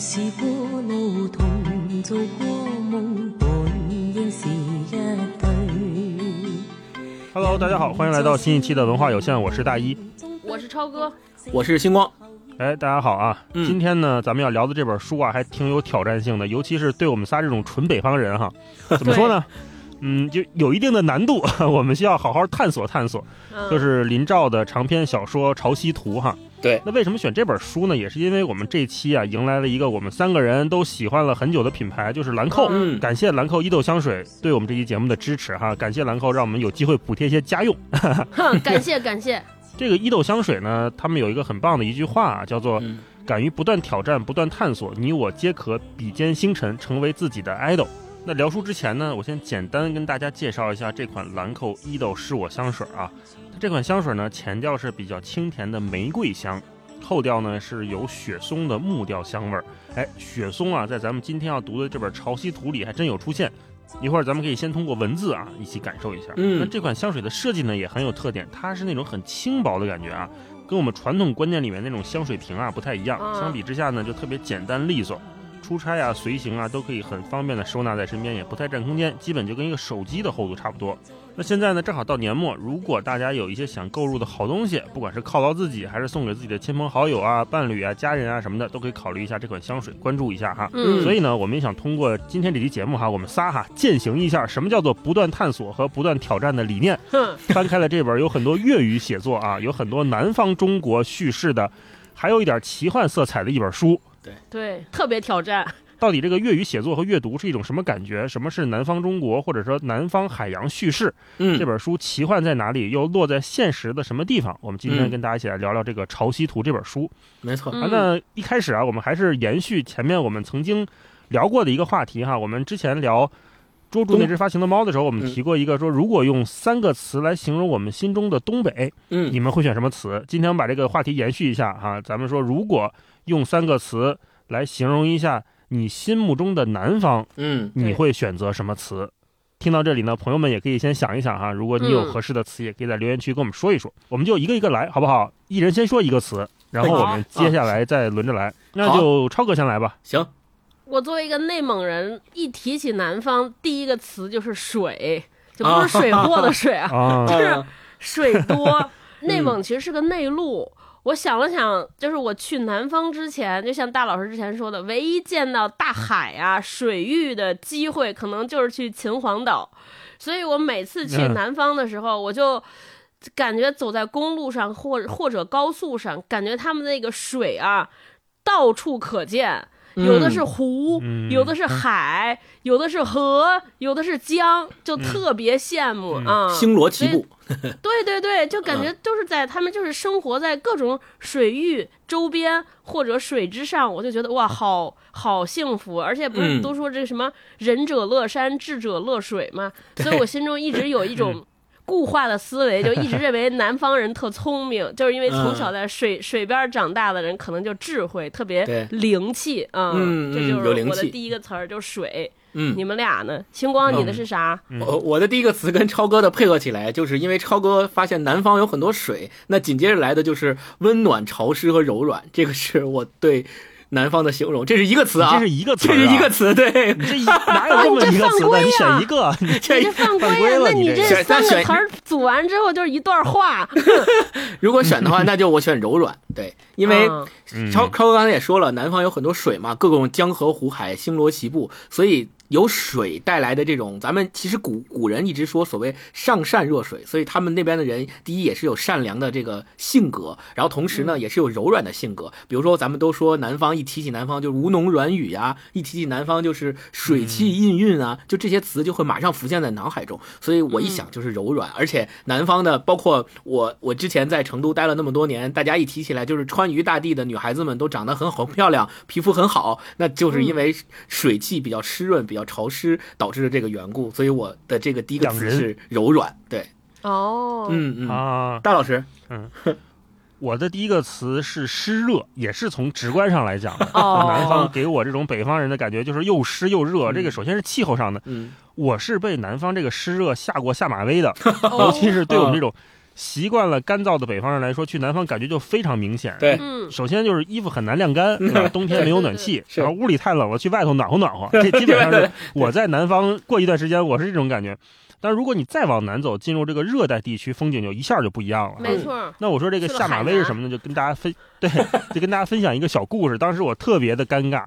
是过路同做过梦，本应是一对。Hello，大家好，欢迎来到新一期的文化有限，我是大一。我是超哥，我是星光，哎，大家好啊！嗯今天呢，咱们要聊的这本书啊，还挺有挑战性的，尤其是对我们仨这种纯北方人哈，怎么说呢？嗯，就有一定的难度，我们需要好好探索探索。嗯、就是林兆的长篇小说《潮汐图》哈。对，那为什么选这本书呢？也是因为我们这期啊，迎来了一个我们三个人都喜欢了很久的品牌，就是兰蔻。嗯感谢兰蔻伊豆香水对我们这期节目的支持哈，感谢兰蔻让我们有机会补贴一些家用。哼，感谢感谢，这个伊豆香水呢，他们有一个很棒的一句话啊，叫做嗯“敢于不断挑战、不断探索，你我皆可比肩星辰，成为自己的 idol”。那聊书之前呢，我先简单跟大家介绍一下这款兰蔻伊豆是我香水啊。它这款香水呢，前调是比较清甜的玫瑰香，后调呢是有雪松的木调香味儿。哎，雪松啊，在咱们今天要读的这本《潮汐图》里还真有出现。一会儿咱们可以先通过文字啊，一起感受一下。嗯那这款香水的设计呢也很有特点，它是那种很轻薄的感觉啊，跟我们传统观念里面那种香水瓶啊不太一样。啊相比之下呢，就特别简单利索，出差啊、随行啊都可以很方便的收纳在身边，也不太占空间，基本就跟一个手机的厚度差不多。那现在呢，正好到年末，如果大家有一些想购入的好东西，不管是犒劳自己，还是送给自己的亲朋好友啊、伴侣啊、家人啊什么的，都可以考虑一下这款香水，关注一下哈。嗯所以呢，我们也想通过今天这期节目哈，我们仨哈践行一下什么叫做不断探索和不断挑战的理念。哼，翻开了这本有很多粤语写作啊，有很多南方中国叙事的，还有一点奇幻色彩的一本书。对，特别挑战，到底这个粤语写作和阅读是一种什么感觉？什么是南方中国，或者说南方海洋叙事？嗯这本书奇幻在哪里？又落在现实的什么地方？我们今天嗯跟大家一起来聊聊这个《潮汐图》这本书。没错，那一开始啊，我们还是延续前面我们曾经聊过的一个话题哈。我们之前聊捉住那只发情的猫的时候，我们嗯提过一个说，如果用三个词来形容我们心中的东北，嗯你们会选什么词？今天我们把这个话题延续一下哈，咱们说，如果用三个词来形容一下你心目中的南方，嗯你会选择什么词？听到这里呢，朋友们也可以先想一想哈，如果你有嗯合适的词，也可以在留言区跟我们说一说，我们就一个一个来，好不好？一人先说一个词，然后我们接下来再轮着来。那就超哥先来吧。行，我作为一个内蒙人，一提起南方，第一个词就是水，就不啊是水货的水啊，啊，就是啊水多。内蒙其实是个内陆。我想了想，就是我去南方之前，就像大老师之前说的，唯一见到大海啊、水域的机会，可能就是去秦皇岛。所以我每次去嗯南方的时候，我就感觉走在公路上或或者高速上，感觉他们那个水啊，到处可见。有的是湖，嗯有的是海，有的是河，有的是江，就特别羡慕嗯啊！星罗棋布，对对对，就感觉都是在他们就是生活在各种水域周边或者水之上，我就觉得哇，好好幸福。而且不是嗯都说这什么仁者乐山，智者乐水嘛？所以我心中一直有一种。固化的思维就一直认为南方人特聪明，就是因为从小在水、水边长大的人，可能就智慧特别灵气啊。嗯嗯这就是我的第一个词儿，就是水。嗯你们俩呢？星光，你的是啥？我我的第一个词跟超哥的配合起来，就是因为超哥发现南方有很多水，那紧接着来的就是温暖、潮湿和柔软，这个是我对南方的形容，这是一个词啊，这是一个词这是一个词，对，你这一哪有这么一个词的？你选一个，你 你这犯规了那你这三个词儿组完之后就是一段话。如果选的话，那就我选柔软，对，因为超超哥刚才也说了，南方有很多水嘛，各种江河湖海星罗棋布，所以有水带来的这种，咱们其实古古人一直说所谓上善若水，所以他们那边的人，第一也是有善良的这个性格，然后同时呢也是有柔软的性格。比如说咱们都说南方，一提起南方就吴侬软语呀、一提起南方就是水气氤氲啊，就这些词就会马上浮现在脑海中。所以我一想就是柔软，而且南方的，包括我我之前在成都待了那么多年，大家一提起来就是川渝大地的女孩子们都长得很好漂亮，皮肤很好，那就是因为水气比较湿润、比较潮湿导致的这个缘故。所以我的这个第一个词是柔软，对，哦，嗯嗯，啊，大老师，嗯。我的第一个词是湿热，也是从直观上来讲南方给我这种北方人的感觉就是又湿又热，这个首先是气候上的，嗯。我是被南方这个湿热吓过下马威的，哦尤其是对我们这种 习惯了干燥的北方人来说，去南方感觉就非常明显。对嗯，首先就是衣服很难晾干，对吧？冬天没有暖气，然后屋里太冷了，去外头暖和暖和。这基本上是我在南方过一段时间，我是这种感觉。但是如果你再往南走，进入这个热带地区，风景就一下就不一样了。没错，那我说这个下马威是什么呢？就跟大家分对，就跟大家分享一个小故事。当时我特别的尴尬，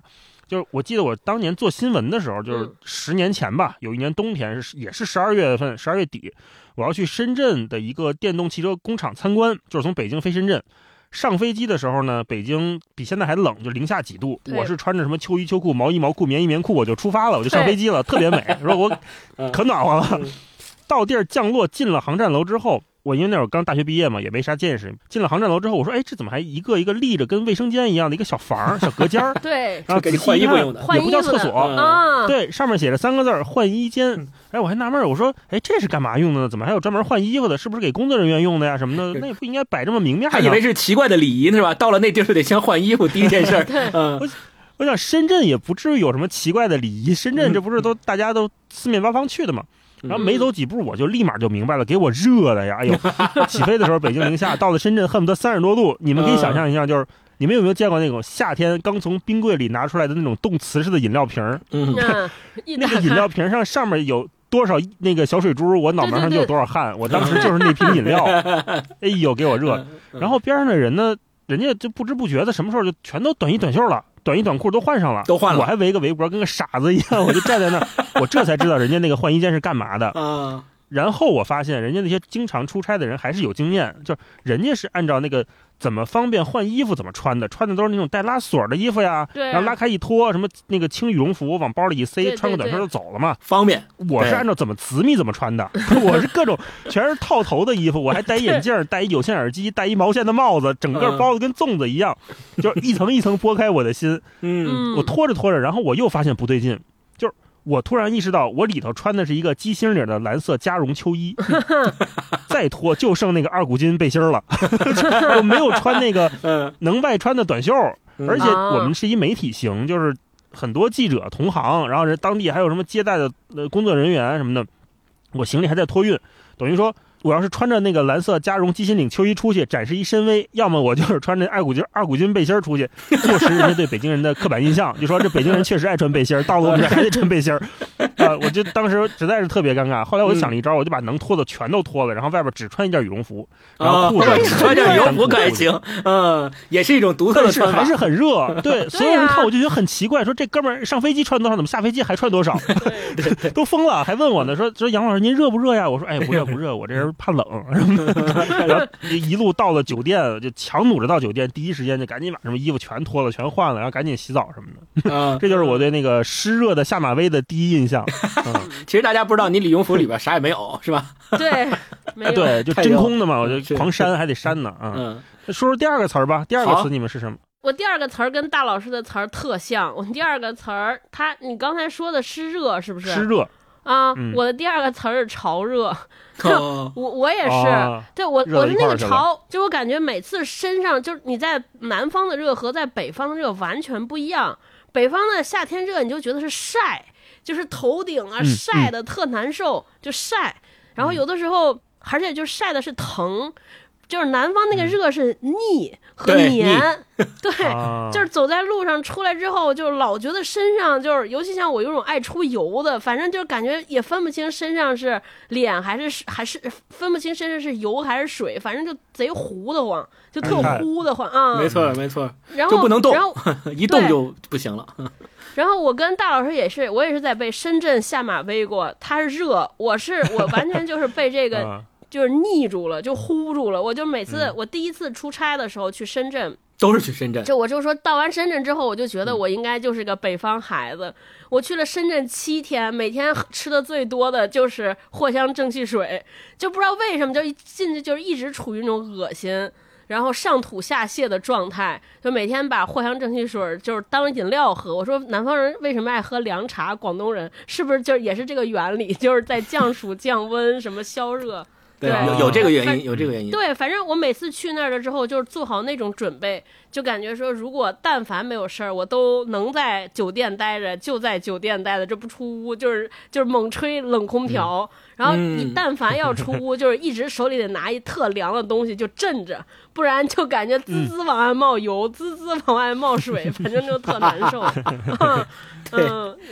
就是我记得我当年做新闻的时候，就是嗯十年前吧，有一年冬天是也是十二月份，十二月底，我要去深圳的一个电动汽车工厂参观，就是从北京飞深圳。上飞机的时候呢，北京比现在还冷，就零下几度。我是穿着什么秋衣秋裤、毛衣毛裤、棉衣棉裤，我就出发了，我就上飞机了，特别美。说我嗯可暖和了嗯。到地儿降落，进了航站楼之后，我因为那会儿刚大学毕业嘛，也没啥见识。进了航站楼之后，我说：“哎，这怎么还一个一个立着跟卫生间一样的一个小房儿、小隔间儿？”对然后给你换衣服用的也不叫厕所。嗯啊，对，上面写着三个字儿“换衣间嗯”。哎，我还纳闷儿，我说：“哎，这是干嘛用的呢？怎么还有专门换衣服的？是不是给工作人员用的呀？什么的？那也不应该摆这么明面还以为。是奇怪的礼仪呢，是吧？到了那地儿就得先换衣服，第一件事儿。嗯，我想深圳也不至于有什么奇怪的礼仪，深圳嗯这不是都大家都四面八方去的嘛。然后嗯没走几步，我就立马就明白了，给我热的呀！哎呦，起飞的时候北京零下，到了深圳恨不得三十多度。你们可以想象一下，就是你们有没有见过那种夏天刚从冰柜里拿出来的那种冻瓷式的饮料瓶儿？嗯，那个饮料，瓶上上面有多少那个小水珠，我脑门上就有多少汗。我当时就是那瓶饮料，哎呦，给我热。嗯然后边上的人呢，人家就不知不觉的什么时候就全都短衣短袖了，短衣短裤都换上了，都换了我还围个围脖，跟个傻子一样，我就站在那儿，我这才知道人家那个换衣间是干嘛的。啊，然后我发现，人家那些经常出差的人还是有经验，就是人家是按照那个怎么方便换衣服怎么穿的，穿的都是那种带拉锁的衣服呀，对然后拉开一脱，什么那个轻羽绒服往包里一塞，穿个短袖就走了嘛。方便。我是按照怎么紫密怎么穿的，我是各种全是套头的衣服，我还戴眼镜，戴一有线耳机，戴一毛线的帽子，整个嗯包的跟粽子一样，就是一层一层剥开我的心。嗯，嗯，我拖着拖着，然后我又发现不对劲，就是我突然意识到，我里头穿的是一个鸡心领的蓝色加绒秋衣，再脱就剩那个二股筋背心儿了，我没有穿那个 嗯，能外穿的短袖，嗯。而且啊我们是一媒体型，就是很多记者同行，然后人当地还有什么接待的呃工作人员什么的，我行李还在托运，等于说。我要是穿着那个蓝色加绒鸡心领秋衣出去，展示一身威；要么我就是穿着二股军二股军背心出去，坐实人家对北京人的刻板印象，就说这北京人确实爱穿背心儿，到了我们这儿还得穿背心儿。啊，我就当时实在是特别尴尬。后来我就想了一招，我就把能脱的全都脱了，然后外边只穿一件羽绒服，然后啊裤子只穿件羽绒服可还行，嗯，也是一种独特的穿法是还是。很热，对，所有人看我就觉得很奇怪，说这哥们儿上飞机穿多少，怎么下飞机还穿多少？都疯了，还问我呢，说说杨老师您热不热呀？我说哎不热不热，我这人怕冷什么的。然后一路到了酒店，就强弩着到酒店，第一时间就赶紧把什么衣服全脱了，全换了，然后赶紧洗澡什么的。嗯，这就是我对那个湿热的下马威的第一印象。嗯，其实大家不知道，你羽绒服里边啥也没有，是吧？对，没哎，有，对，就真空的嘛，我就狂扇，还得扇呢啊。说说第二个词儿吧，第二个词你们是什么？我第二个词儿跟大老师的词儿特像。我第二个词儿，他你刚才说的湿热是不是？湿热啊，嗯我的第二个词儿是潮热。哦我我也是，啊对我我是那个潮，就我感觉每次身上就是你在南方的热和在北方的热完全不一样。北方的夏天热，你就觉得是晒，就是头顶啊嗯晒的特难受，就晒。然后有的时候，而且就晒的是疼，就是南方那个热是腻和对黏，对，啊就是走在路上出来之后，就老觉得身上就是，尤其像我有种爱出油的，反正就是感觉也分不清身上是脸还是还是分不清身上是油还是水，反正就贼糊得慌，就特哎糊得慌啊。没错没错，然后就不能动然后 一动就不行了。然后我跟大老师也是，我也是在被深圳下马威过，他是热，我是我完全就是被这个啊就是腻住了，就呼住了。我就每次嗯我第一次出差的时候去深圳，都是去深圳，就我就说到完深圳之后，我就嗯觉得我应该就是个北方孩子。我去了深圳七天，每天吃的最多的就是藿香正气水，就不知道为什么就一进去就是一直处于那种恶心。然后上吐下泻的状态，就每天把藿香正气水就是当饮料喝。我说南方人为什么爱喝凉茶？广东人是不是就是也是这个原理，就是在降暑降温，什么消热？对，有有这个原因，有这个原因。对，反正我每次去那儿了之后，就是做好那种准备，就感觉说，如果但凡没有事儿，我都能在酒店待着，就在酒店待着，这不出屋就是就是猛吹冷空调。然后你但凡要出屋，就是一直手里得拿一特凉的东西就镇着，不然就感觉滋滋往外冒油，滋滋往外冒水，反正就特难受。对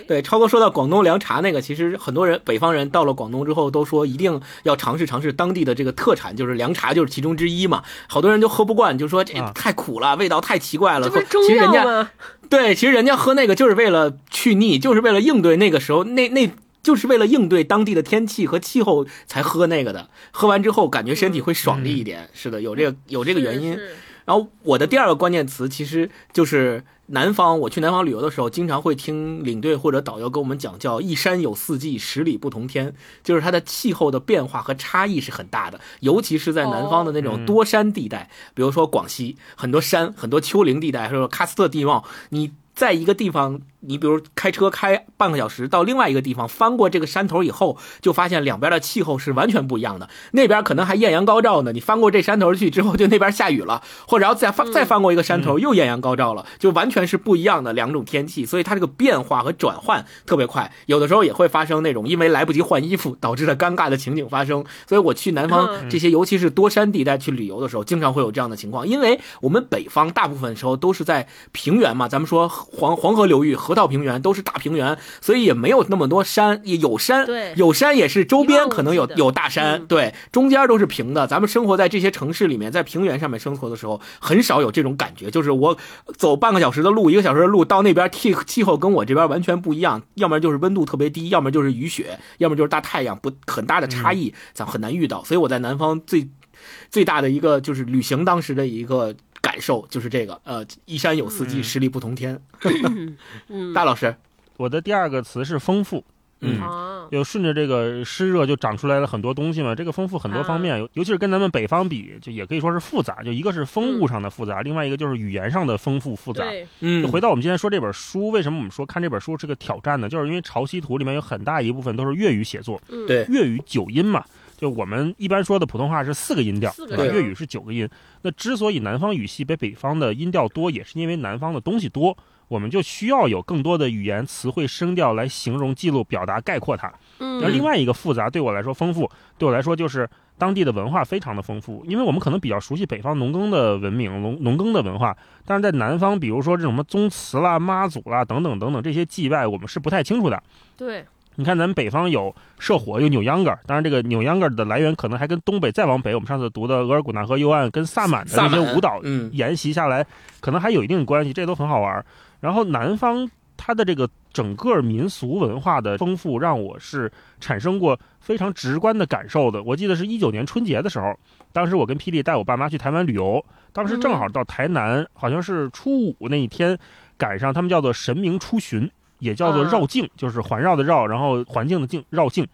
对，超哥说到广东凉茶那个，其实很多人北方人到了广东之后都说一定要尝试尝试当地的这个特产，就是凉茶，就是其中之一嘛。好多人就喝不惯，就说这太苦了，味道太奇怪了。这不是中药吗？对，其实人家喝那个就是为了去腻，就是为了应对那个时候那那。就是为了应对当地的天气和气候才喝那个的，喝完之后感觉身体会爽利一点。是的，有这个有这个原因。然后我的第二个关键词其实就是南方。我去南方旅游的时候，经常会听领队或者导游跟我们讲，叫“一山有四季，十里不同天”，就是它的气候的变化和差异是很大的，尤其是在南方的那种多山地带，比如说广西很多山、很多丘陵地带，或者喀斯特地貌，你在一个地方。你比如开车开半个小时到另外一个地方，翻过这个山头以后，就发现两边的气候是完全不一样的。那边可能还艳阳高照呢，你翻过这山头去之后，就那边下雨了，或者要再翻再翻过一个山头，又艳阳高照了，就完全是不一样的两种天气。所以它这个变化和转换特别快，有的时候也会发生那种因为来不及换衣服导致的尴尬的情景发生。所以我去南方这些，尤其是多山地带去旅游的时候，经常会有这样的情况。因为我们北方大部分时候都是在平原嘛，咱们说黄黄河流域。河套平原都是大平原，所以也没有那么多山，也有山，有山也是周边可能有有大山，对，中间都是平的。咱们生活在这些城市里面，在平原上面生活的时候，很少有这种感觉，就是我走半个小时的路，一个小时的路到那边气气候跟我这边完全不一样，要么就是温度特别低，要么就是雨雪，要么就是大太阳，不很大的差异，咱很难遇到。所以我在南方最最大的一个就是旅行当时的一个。感受就是这个，呃，一山有四季，十里不同天。大老师，我的第二个词是丰富，嗯，又顺着这个湿热就长出来了很多东西嘛。这个丰富很多方面，尤其是跟咱们北方比，就也可以说是复杂。就一个是风物上的复杂，另外一个就是语言上的丰富复杂。嗯，回到我们今天说这本书，为什么我们说看这本书是个挑战呢？就是因为潮汐图里面有很大一部分都是粤语写作，对，粤语九音嘛。就我们一般说的普通话是四个音调，对粤语是九个音。那之所以南方语系比北方的音调多，也是因为南方的东西多，我们就需要有更多的语言词汇声调来形容、记录、表达、概括它。嗯。而另外一个复杂，对我来说丰富，对我来说就是当地的文化非常的丰富。因为我们可能比较熟悉北方农耕的文明、农农耕的文化，但是在南方，比如说这种什么宗祠啦、妈祖啦等等等等这些祭拜，我们是不太清楚的。对。你看，咱们北方有社火，有扭秧歌当然，这个扭秧歌的来源可能还跟东北再往北，我们上次读的额尔古纳河右岸跟萨满的那些舞蹈沿袭下来，可能还有一定关系，这都很好玩。然后南方它的这个整个民俗文化的丰富，让我是产生过非常直观的感受的。我记得是一九年春节的时候，当时我跟霹雳带我爸妈去台湾旅游，当时正好到台南，好像是初五那一天，赶上他们叫做神明出巡。也叫做绕境，就是环绕的绕，然后环境的境，绕境，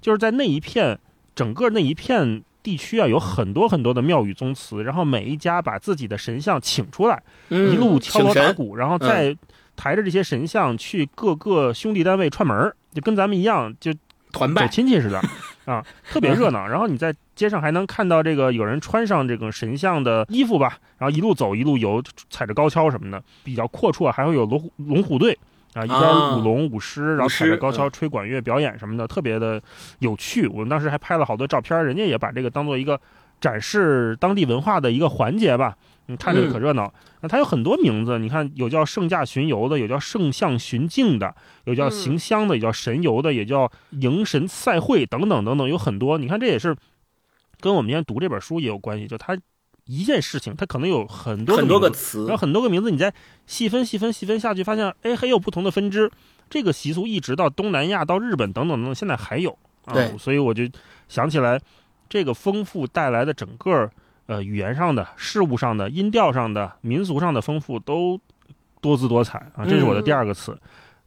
就是在那一片整个那一片地区啊，有很多很多的庙宇宗祠，然后每一家把自己的神像请出来，一路敲锣打鼓，然后再抬着这些神像去各个兄弟单位串门就跟咱们一样，就团拜亲戚似的 啊，特别热闹。然后你在街上还能看到这个有人穿上这个神像的衣服吧，然后一路走一路游，踩着高跷什么的，比较阔绰，还会有龙龙虎队。啊，一边舞龙舞狮，然后踩着高跷吹管乐表演什么的，特别的有趣。我们当时还拍了好多照片，人家也把这个当做一个展示当地文化的一个环节吧。你，看这个可热闹。那它有很多名字，你看有叫圣驾巡游的，有叫圣象巡境的，有叫行香的，也叫神游的，也叫迎神赛会等等等等，有很多。你看这也是跟我们今天读这本书也有关系，就它。一件事情，它可能有很多很多个词，然后很多个名字，你再细分、细分、细分下去，发现哎，还有不同的分支。这个习俗一直到东南亚、到日本等等等等，现在还有。对，所以我就想起来，这个丰富带来的整个呃语言上的、事物上的、音调上的、民俗上的丰富，都多姿多彩啊。这是我的第二个词。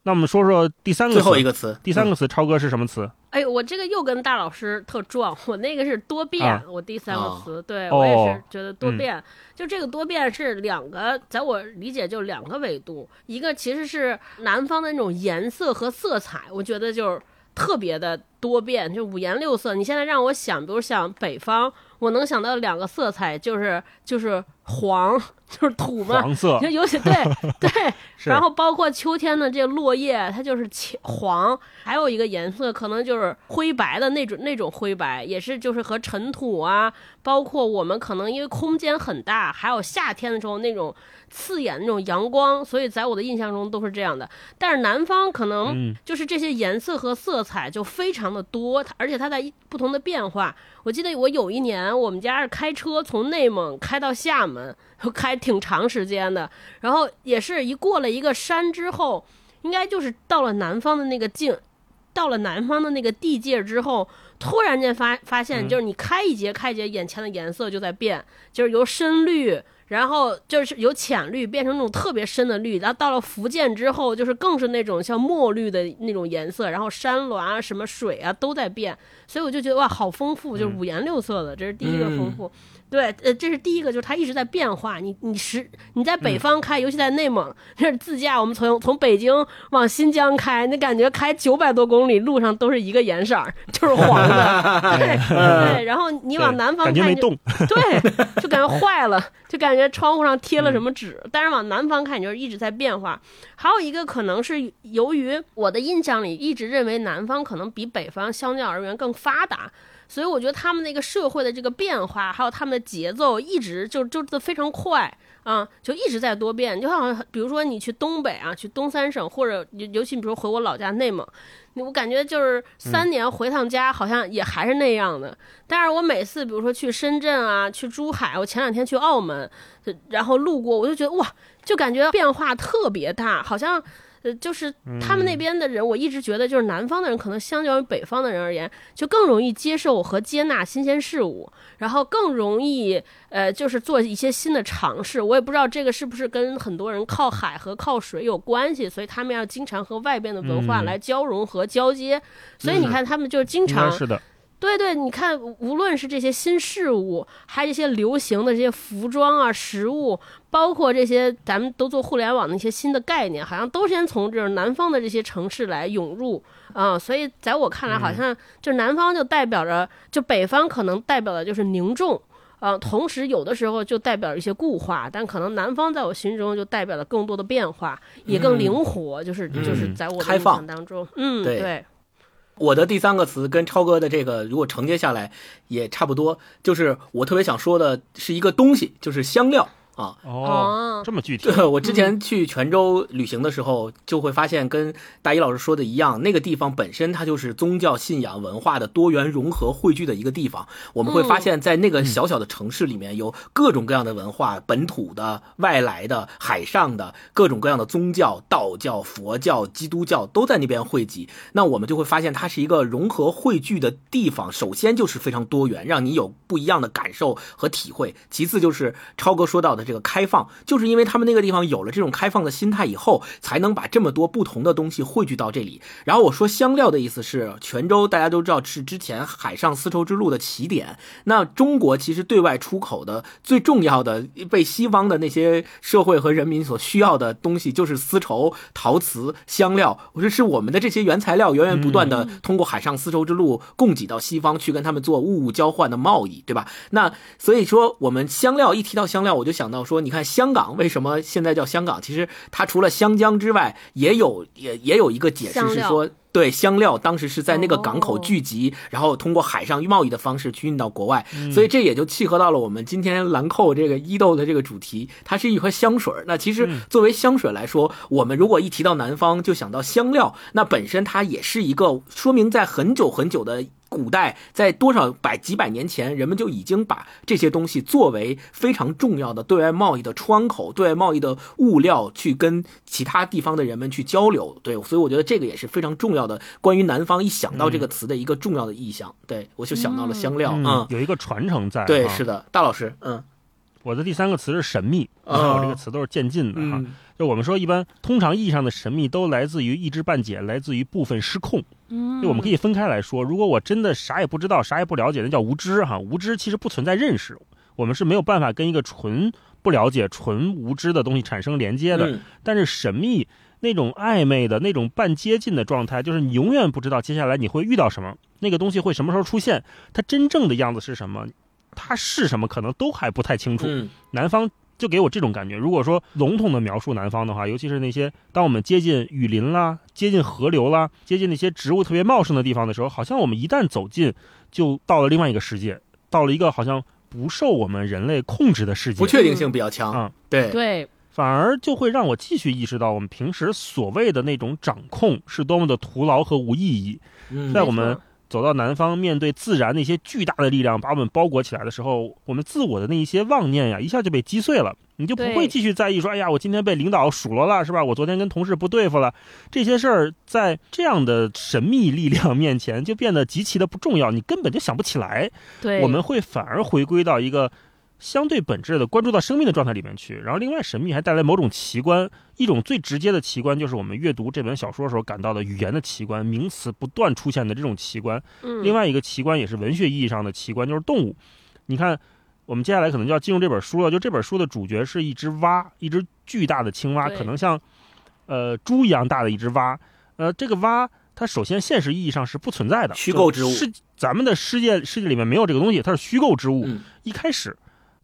那我们说说第三个最后一个词，第三个词，超哥是什么词？哎，我这个又跟大老师特撞，我那个是多变，我第三个词，对我也是觉得多变。就这个多变是两个，在我理解就两个维度，一个其实是南方的那种颜色和色彩，我觉得就是特别的多变，就五颜六色。你现在让我想，比如想北方。我能想到两个色彩，就是就是黄，就是土嘛，黄色。你看尤其对 对，然后包括秋天的这个落叶，它就是浅黄，还有一个颜色可能就是灰白的那种那种灰白，也是就是和尘土啊，包括我们可能因为空间很大，还有夏天的时候那种刺眼的那种阳光，所以在我的印象中都是这样的。但是南方可能嗯就是这些颜色和色彩就非常的多，它而且它在不同的变化。我记得我有一年，我们家是开车从内蒙开到厦门，开挺长时间的，然后也是一过了一个山之后，应该就是到了南方的那个境，到了南方的那个地界之后，突然间发发现，嗯就是你开一节开一节，眼前的颜色就在变，就是由深绿。然后就是由浅绿变成那种特别深的绿，然后到了福建之后，就是更是那种像墨绿的那种颜色，然后山峦啊、什么水啊都在变，所以我就觉得哇，好丰富，就是嗯五颜六色的，这是第一个丰富。对，呃，这是第一个，就是它一直在变化。你你是你在北方开，尤其在内蒙，那是自驾，我们从从北京往新疆开，那感觉开九百多公里，路上都是一个颜色儿，就是黄的。对对，然后你往南方开，你就感觉没动，对，就感觉坏了，就感觉窗户上贴了什么纸。但是往南方看，你就是一直在变化。还有一个可能是由于我的印象里一直认为南方可能比北方相较而言更发达。所以我觉得他们那个社会的这个变化，还有他们的节奏，一直就就是非常快啊，就一直在多变。就好像比如说你去东北啊，去东三省，或者尤尤其比如说回我老家内蒙，我感觉就是三年回趟家，好像也还是那样的。但是我每次比如说去深圳啊，去珠海，我前两天去澳门，呃然后路过，我就觉得哇，就感觉变化特别大，好像。呃，就是他们那边的人，我一直觉得，就是南方的人可能相较于北方的人而言，就更容易接受和接纳新鲜事物，然后更容易呃，就是做一些新的尝试。我也不知道这个是不是跟很多人靠海和靠水有关系，所以他们要经常和外边的文化嗯来交融和交接。所以你看，他们就经常是的。对对，你看，无论是这些新事物，还有这些流行的这些服装啊、食物，包括这些咱们都做互联网的一些新的概念，好像都先从这种南方的这些城市来涌入啊、所以在我看来，好像就南方就代表着，就北方可能代表的就是凝重。啊，同时有的时候就代表一些固化，但可能南方在我心中就代表了更多的变化，也更灵活，就是就是嗯。在我的印象当中，嗯，对。对，我的第三个词跟超哥的这个如果承接下来也差不多，就是我特别想说的是一个东西，就是香料。啊。哦哦，这么具体，对，我之前去泉州旅行的时候，就会发现跟大一老师说的一样，那个地方本身它就是宗教信仰文化的多元融合汇聚的一个地方。我们会发现，在那个小小的城市里面，有各种各样的文化，本土的、外来的、海上的，各种各样的宗教，道教、佛教、基督教都在那边汇集。那我们就会发现，它是一个融合汇聚的地方。首先就是非常多元，让你有不一样的感受和体会。其次就是超哥说到的这个开放，就是因为他们那个地方有了这种开放的心态以后，才能把这么多不同的东西汇聚到这里。然后我说香料的意思是，泉州大家都知道是之前海上丝绸之路的起点。那中国其实对外出口的最重要的，被西方的那些社会和人民所需要的东西，就是丝绸、陶瓷、香料。我说是我们的这些原材料源源不断的通过海上丝绸之路供给到西方去跟他们做物物交换的贸易，对吧？那所以说，我们香料一提到香料，我就想到说，你看香港为什么现在叫香港？其实它除了香江之外，也有也也有一个解释是说。对香料，当时是在那个港口哦聚集，然后通过海上贸易的方式去运到国外，嗯所以这也就契合到了我们今天兰蔻这个伊豆的这个主题，它是一盒香水。那其实作为香水来说，我们如果一提到南方就想到香料，那本身它也是一个说明在很久很久的。古代在多少百几百年前，人们就已经把这些东西作为非常重要的对外贸易的窗口、对外贸易的物料，去跟其他地方的人们去交流。对，所以我觉得这个也是非常重要的。关于南方一想到这个词的一个重要的意象，对我就想到了香料。嗯嗯，，有一个传承在。对，啊是的，大老师，嗯我的第三个词是神秘，哦你看我这个词都是渐进的哈。嗯就我们说，一般通常意义上的神秘都来自于一知半解，来自于部分失控。嗯，就我们可以分开来说，如果我真的啥也不知道，啥也不了解，那叫无知哈。无知其实不存在认识，我们是没有办法跟一个纯不了解、纯无知的东西产生连接的。嗯但是神秘那种暧昧的那种半接近的状态，就是你永远不知道接下来你会遇到什么，那个东西会什么时候出现，它真正的样子是什么。它是什么，可能都还不太清楚。嗯南方就给我这种感觉。如果说笼统的描述南方的话，尤其是那些当我们接近雨林啦、接近河流啦、接近那些植物特别茂盛的地方的时候，好像我们一旦走近，就到了另外一个世界，到了一个好像不受我们人类控制的世界不。确定性比较强。嗯对，对，反而就会让我继续意识到，我们平时所谓的那种掌控是多么的徒劳和无意义。嗯在我们走到南方，面对自然那些巨大的力量把我们包裹起来的时候，我们自我的那一些妄念呀，一下就被击碎了。你就不会继续在意说，哎呀，我今天被领导数落了，是吧？我昨天跟同事不对付了，这些事儿在这样的神秘力量面前就变得极其的不重要，你根本就想不起来。对，我们会反而回归到一个相对本质的关注到生命的状态里面去。然后，另外神秘还带来某种奇观，一种最直接的奇观就是我们阅读这本小说时候感到的语言的奇观，名词不断出现的这种奇观。嗯另外一个奇观也是文学意义上的奇观，就是动物。你看，我们接下来可能就要进入这本书了。就这本书的主角是一只蛙，一只巨大的青蛙，可能像呃猪一样大的一只蛙。呃，这个蛙它首先现实意义上是不存在的，虚构之物是咱们的世界世界里面没有这个东西，它是虚构之物。嗯一开始，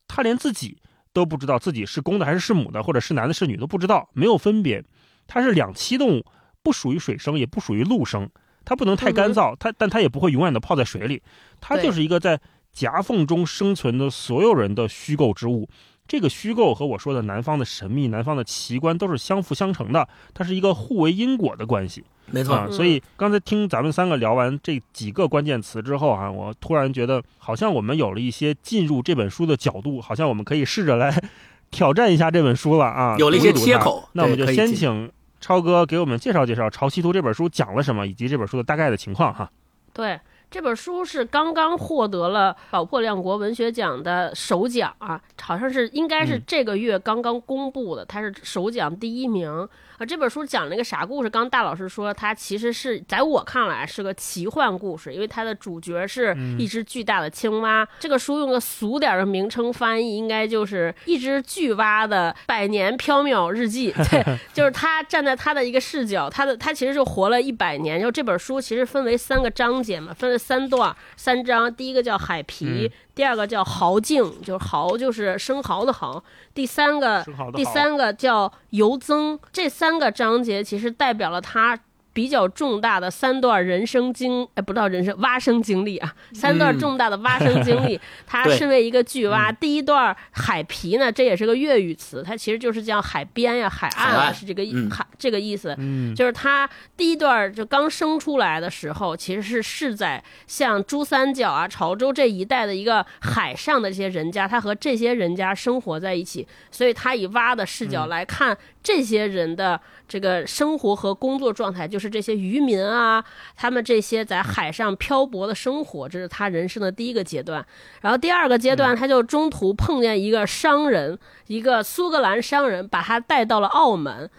他连自己都不知道自己是公的还是是母的，或者是男的是女都不知道，没有分别。它是两栖动物，不属于水生，也不属于陆生。它不能太干燥，它但它也不会永远的泡在水里。它就是一个在夹缝中生存的所有人的虚构之物。这个虚构和我说的南方的神秘、南方的奇观都是相辅相成的，它是一个互为因果的关系。没错。所以刚才听咱们三个聊完这几个关键词之后啊，我突然觉得好像我们有了一些进入这本书的角度，好像我们可以试着来 挑战一下这本书了啊，有了一些读读它切口那我们就先请超哥给我们介绍介绍《潮汐图》这本书讲了什么，以及这本书的大概的情况哈。对，这本书是刚刚获得了宝珀亮国文学奖的首奖啊，好像是应该是嗯。这个月刚刚公布的，它是首奖第一名啊。这本书讲了一个啥故事？刚大老师说，它其实是在我看来是个奇幻故事，因为它的主角是一只巨大的青蛙。这个书用个俗点的名称翻译，应该就是一只巨蛙的百年缥缈日记。对，就是他站在他的一个视角，他的他其实就活了一百年。然后这本书其实分为三个章节嘛，分了三段三章。第一个叫海皮，嗯第二个叫豪境，就是豪就是生蚝的蚝。第三个第三个叫油增。这三个章节其实代表了他。比较重大的三段人生经，哎，不叫人生蛙生经历啊，三段嗯重大的蛙生经历。他身为一个巨蛙，第一段海皮呢，这也是个粤语词，它其实就是叫海边呀、海岸啊，是这个海这个意思。嗯，就是他第一段就刚生出来的时候，其实是是在像珠三角啊、潮州这一带的一个海上的这些人家，他和这些人家生活在一起，所以他以蛙的视角来看这些人的这个生活和工作状态，就是这些渔民啊，他们这些在海上漂泊的生活，这是他人生的第一个阶段。然后第二个阶段，他就中途碰见一个商人，一个苏格兰商人，把他带到了澳门。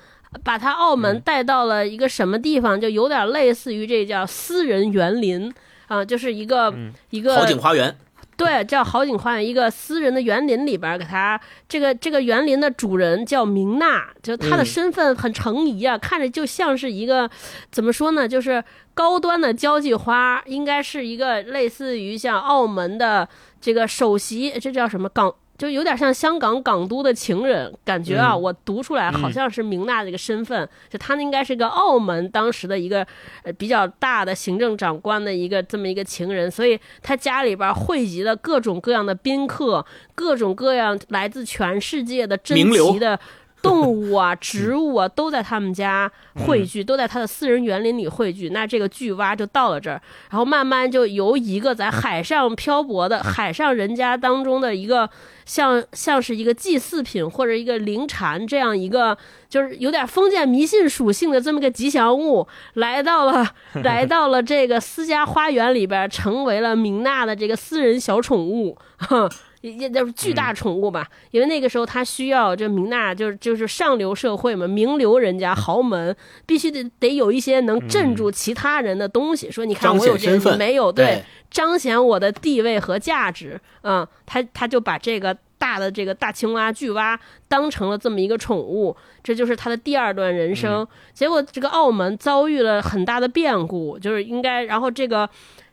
把他澳门带到了一个什么地方，就有点类似于这叫私人园林啊、就是一个、一个好景花园，对，叫好景花园，一个私人的园林里边儿，给他这个这个园林的主人叫明娜，就他的身份很成疑啊，看着就像是一个怎么说呢，就是高端的交际花，应该是一个类似于像澳门的这个首席，这叫什么港？就有点像香港港都的情人，感觉啊，嗯我读出来好像是明娜这个身份，就他应该是个澳门当时的一个呃比较大的行政长官的一个这么一个情人，所以他家里边汇集了各种各样的宾客，各种各样来自全世界的珍名流奇的 动物啊、植物啊，都在他们家汇聚，都在他的私人园林里汇聚。那这个巨蛙就到了这儿，然后慢慢就由一个在海上漂泊的海上人家当中的一个。像像是一个祭祀品或者一个灵蝉这样一个，就是有点封建迷信属性的这么个吉祥物，来到了 来到了这个私家花园里边，成为了明娜的这个私人小宠物，哼。也也就是巨大宠物吧，因为那个时候他需要这明娜就是就是上流社会嘛，名流人家豪门必须得得有一些能镇住其他人的东西。说你看我有这个，没有对彰显我的地位和价值。嗯，他他就把这个大的这个大青蛙、巨蛙当成了这么一个宠物，这就是他的第二段人生。结果这个澳门遭遇了很大的变故，就是应该，然后这个。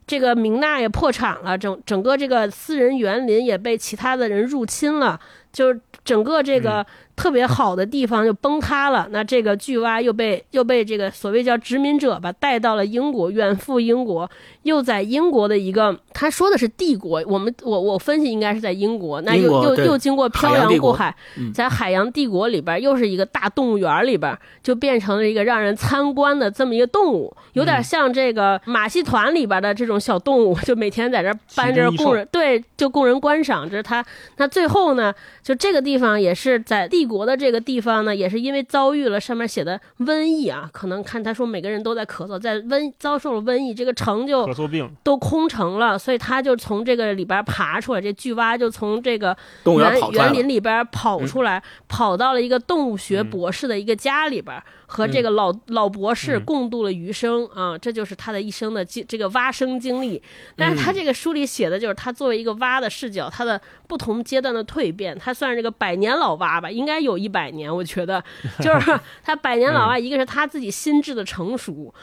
这个明娜也破产了，整整个这个私人园林也被其他的人入侵了，就是整个这个特别好的地方就崩塌了。那这个巨蛙又被又被这个所谓叫殖民者吧带到了英国，远赴英国，又在英国的一个他说的是帝国，我们我我分析应该是在英国，那又又又经过漂洋过海嗯，在海洋帝国里边又是一个大动物园里边，就变成了一个让人参观的这么一个动物，有嗯点像这个马戏团里边的这种小动物，就每天在这儿搬着供人对，就供人观赏。这是他。那最后呢，就这个地方也是在帝国的这个地方呢，也是因为遭遇了上面写的瘟疫啊，可能看他说每个人都在咳嗽，在瘟遭受了瘟疫，这个城就咳嗽病，都空城了，所以他就从这个里边爬出来，这巨蛙就从这个园园林里边跑出来，跑到了一个动物学嗯。博士的一个家里边，和这个老、老博士嗯。共度了余生啊，这就是他的一生的经这个蛙生经历。但是他这个书里写的就是他作为一个蛙的视角，他的不同阶段的蜕变，他算是这个百年老蛙吧，应该有一百年，我觉得。就是 他百年老蛙，一个是他自己心智的成熟，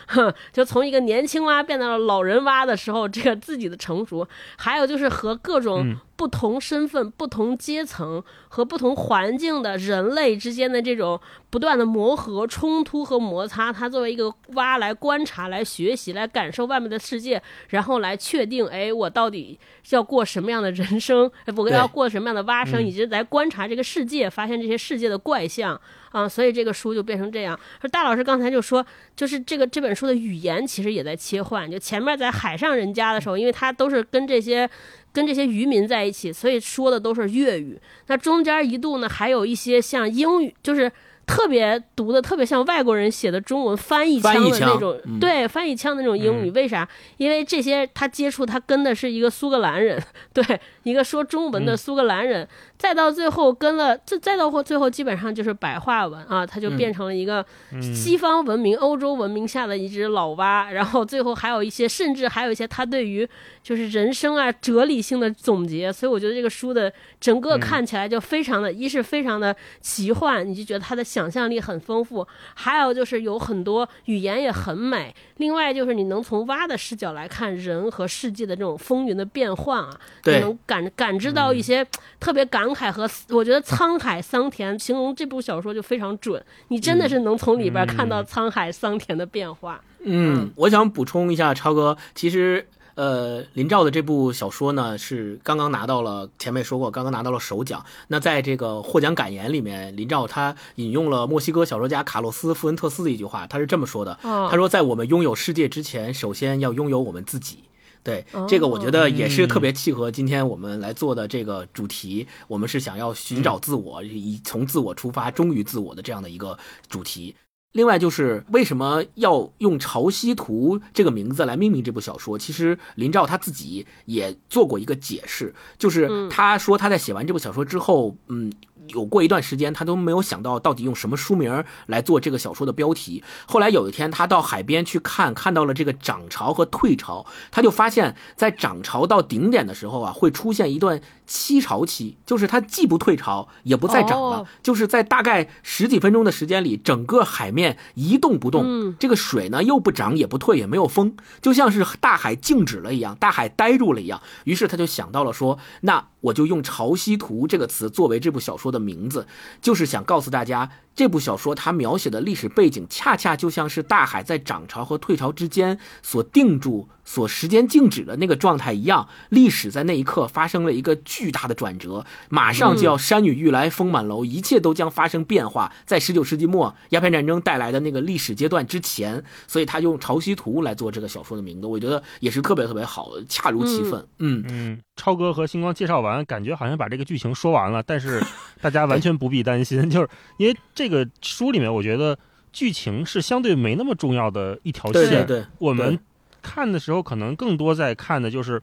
就从一个年轻蛙变到了老人蛙的时候，这个自己的成熟，还有就是和各种嗯不同身份、不同阶层和不同环境的人类之间的这种不断的磨合、冲突和摩擦，他作为一个蛙来观察、来学习、来感受外面的世界，然后来确定，哎，我到底要过什么样的人生，哎我对。要过什么样的蛙生，嗯以及来观察这个世界，发现这些世界的怪象啊，所以这个书就变成这样。说大老师刚才就说，就是这个这本书的语言其实也在切换，就前面在海上人家的时候，因为他都是跟这些。跟这些渔民在一起，所以说的都是粤语。那中间一度呢，还有一些像英语，就是特别读的特别像外国人写的中文翻译腔的那种，嗯。对翻译腔的那种英语。为啥？因为这些他接触，他跟的是一个苏格兰人，对，一个说中文的嗯苏格兰人，再到最后跟了，再再到后最后基本上就是白话文啊，他就变成了一个嗯。西方文明、欧洲文明下的一只老蛙，然后最后还有一些，甚至还有一些他对于就是人生啊哲理性的总结，所以我觉得这个书的整个看起来就非常的，一是非常的奇幻，你就觉得他的想象力很丰富，还有就是有很多语言也很美，另外就是你能从蛙的视角来看人和世界的这种风云的变幻啊，你对能感感知到一些特别感慨和我觉得沧海桑田形容这部小说就非常准，你真的是能从里边看到沧海桑田的变化。嗯，我想补充一下，超哥，其实呃，林兆的这部小说呢是刚刚拿到了，前面说过，刚刚拿到了首奖。那在这个获奖感言里面，林兆他引用了墨西哥小说家卡洛斯·富恩特斯的一句话，他是这么说的：哦他说，在我们拥有世界之前，首先要拥有我们自己。对哦这个，我觉得也是特别契合今天我们来做的这个主题。我们是想要寻找自我，以从自我出发，忠于自我的这样的一个主题。另外就是为什么要用《潮汐图》这个名字来命名这部小说？其实林兆他自己也做过一个解释，就是他说他在写完这部小说之后，嗯。有过一段时间，他都没有想到到底用什么书名来做这个小说的标题。后来有一天，他到海边去看，看到了这个涨潮和退潮，他就发现，在涨潮到顶点的时候啊，会出现一段七潮期，就是它既不退潮，也不再涨了，哦就是在大概十几分钟的时间里，整个海面一动不动，嗯这个水呢又不涨也不退，也没有风，就像是大海静止了一样，大海呆住了一样。于是他就想到了说，那我就用“潮汐图”这个词作为这部小说的名字，就是想告诉大家，这部小说它描写的历史背景，恰恰就像是大海在涨潮和退潮之间所定住、所时间静止的那个状态一样。历史在那一刻发生了一个巨大的转折，马上就要山雨欲来风满楼，一切都将发生变化。在十九世纪末鸦片战争带来的那个历史阶段之前，所以他用《潮汐图》来做这个小说的名字，我觉得也是特别特别好，恰如其分。嗯嗯，超哥和星光介绍完，感觉好像把这个剧情说完了，但是大家完全不必担心，就是因为这个书里面，我觉得剧情是相对没那么重要的一条线。对对对，我们对看的时候，可能更多在看的就是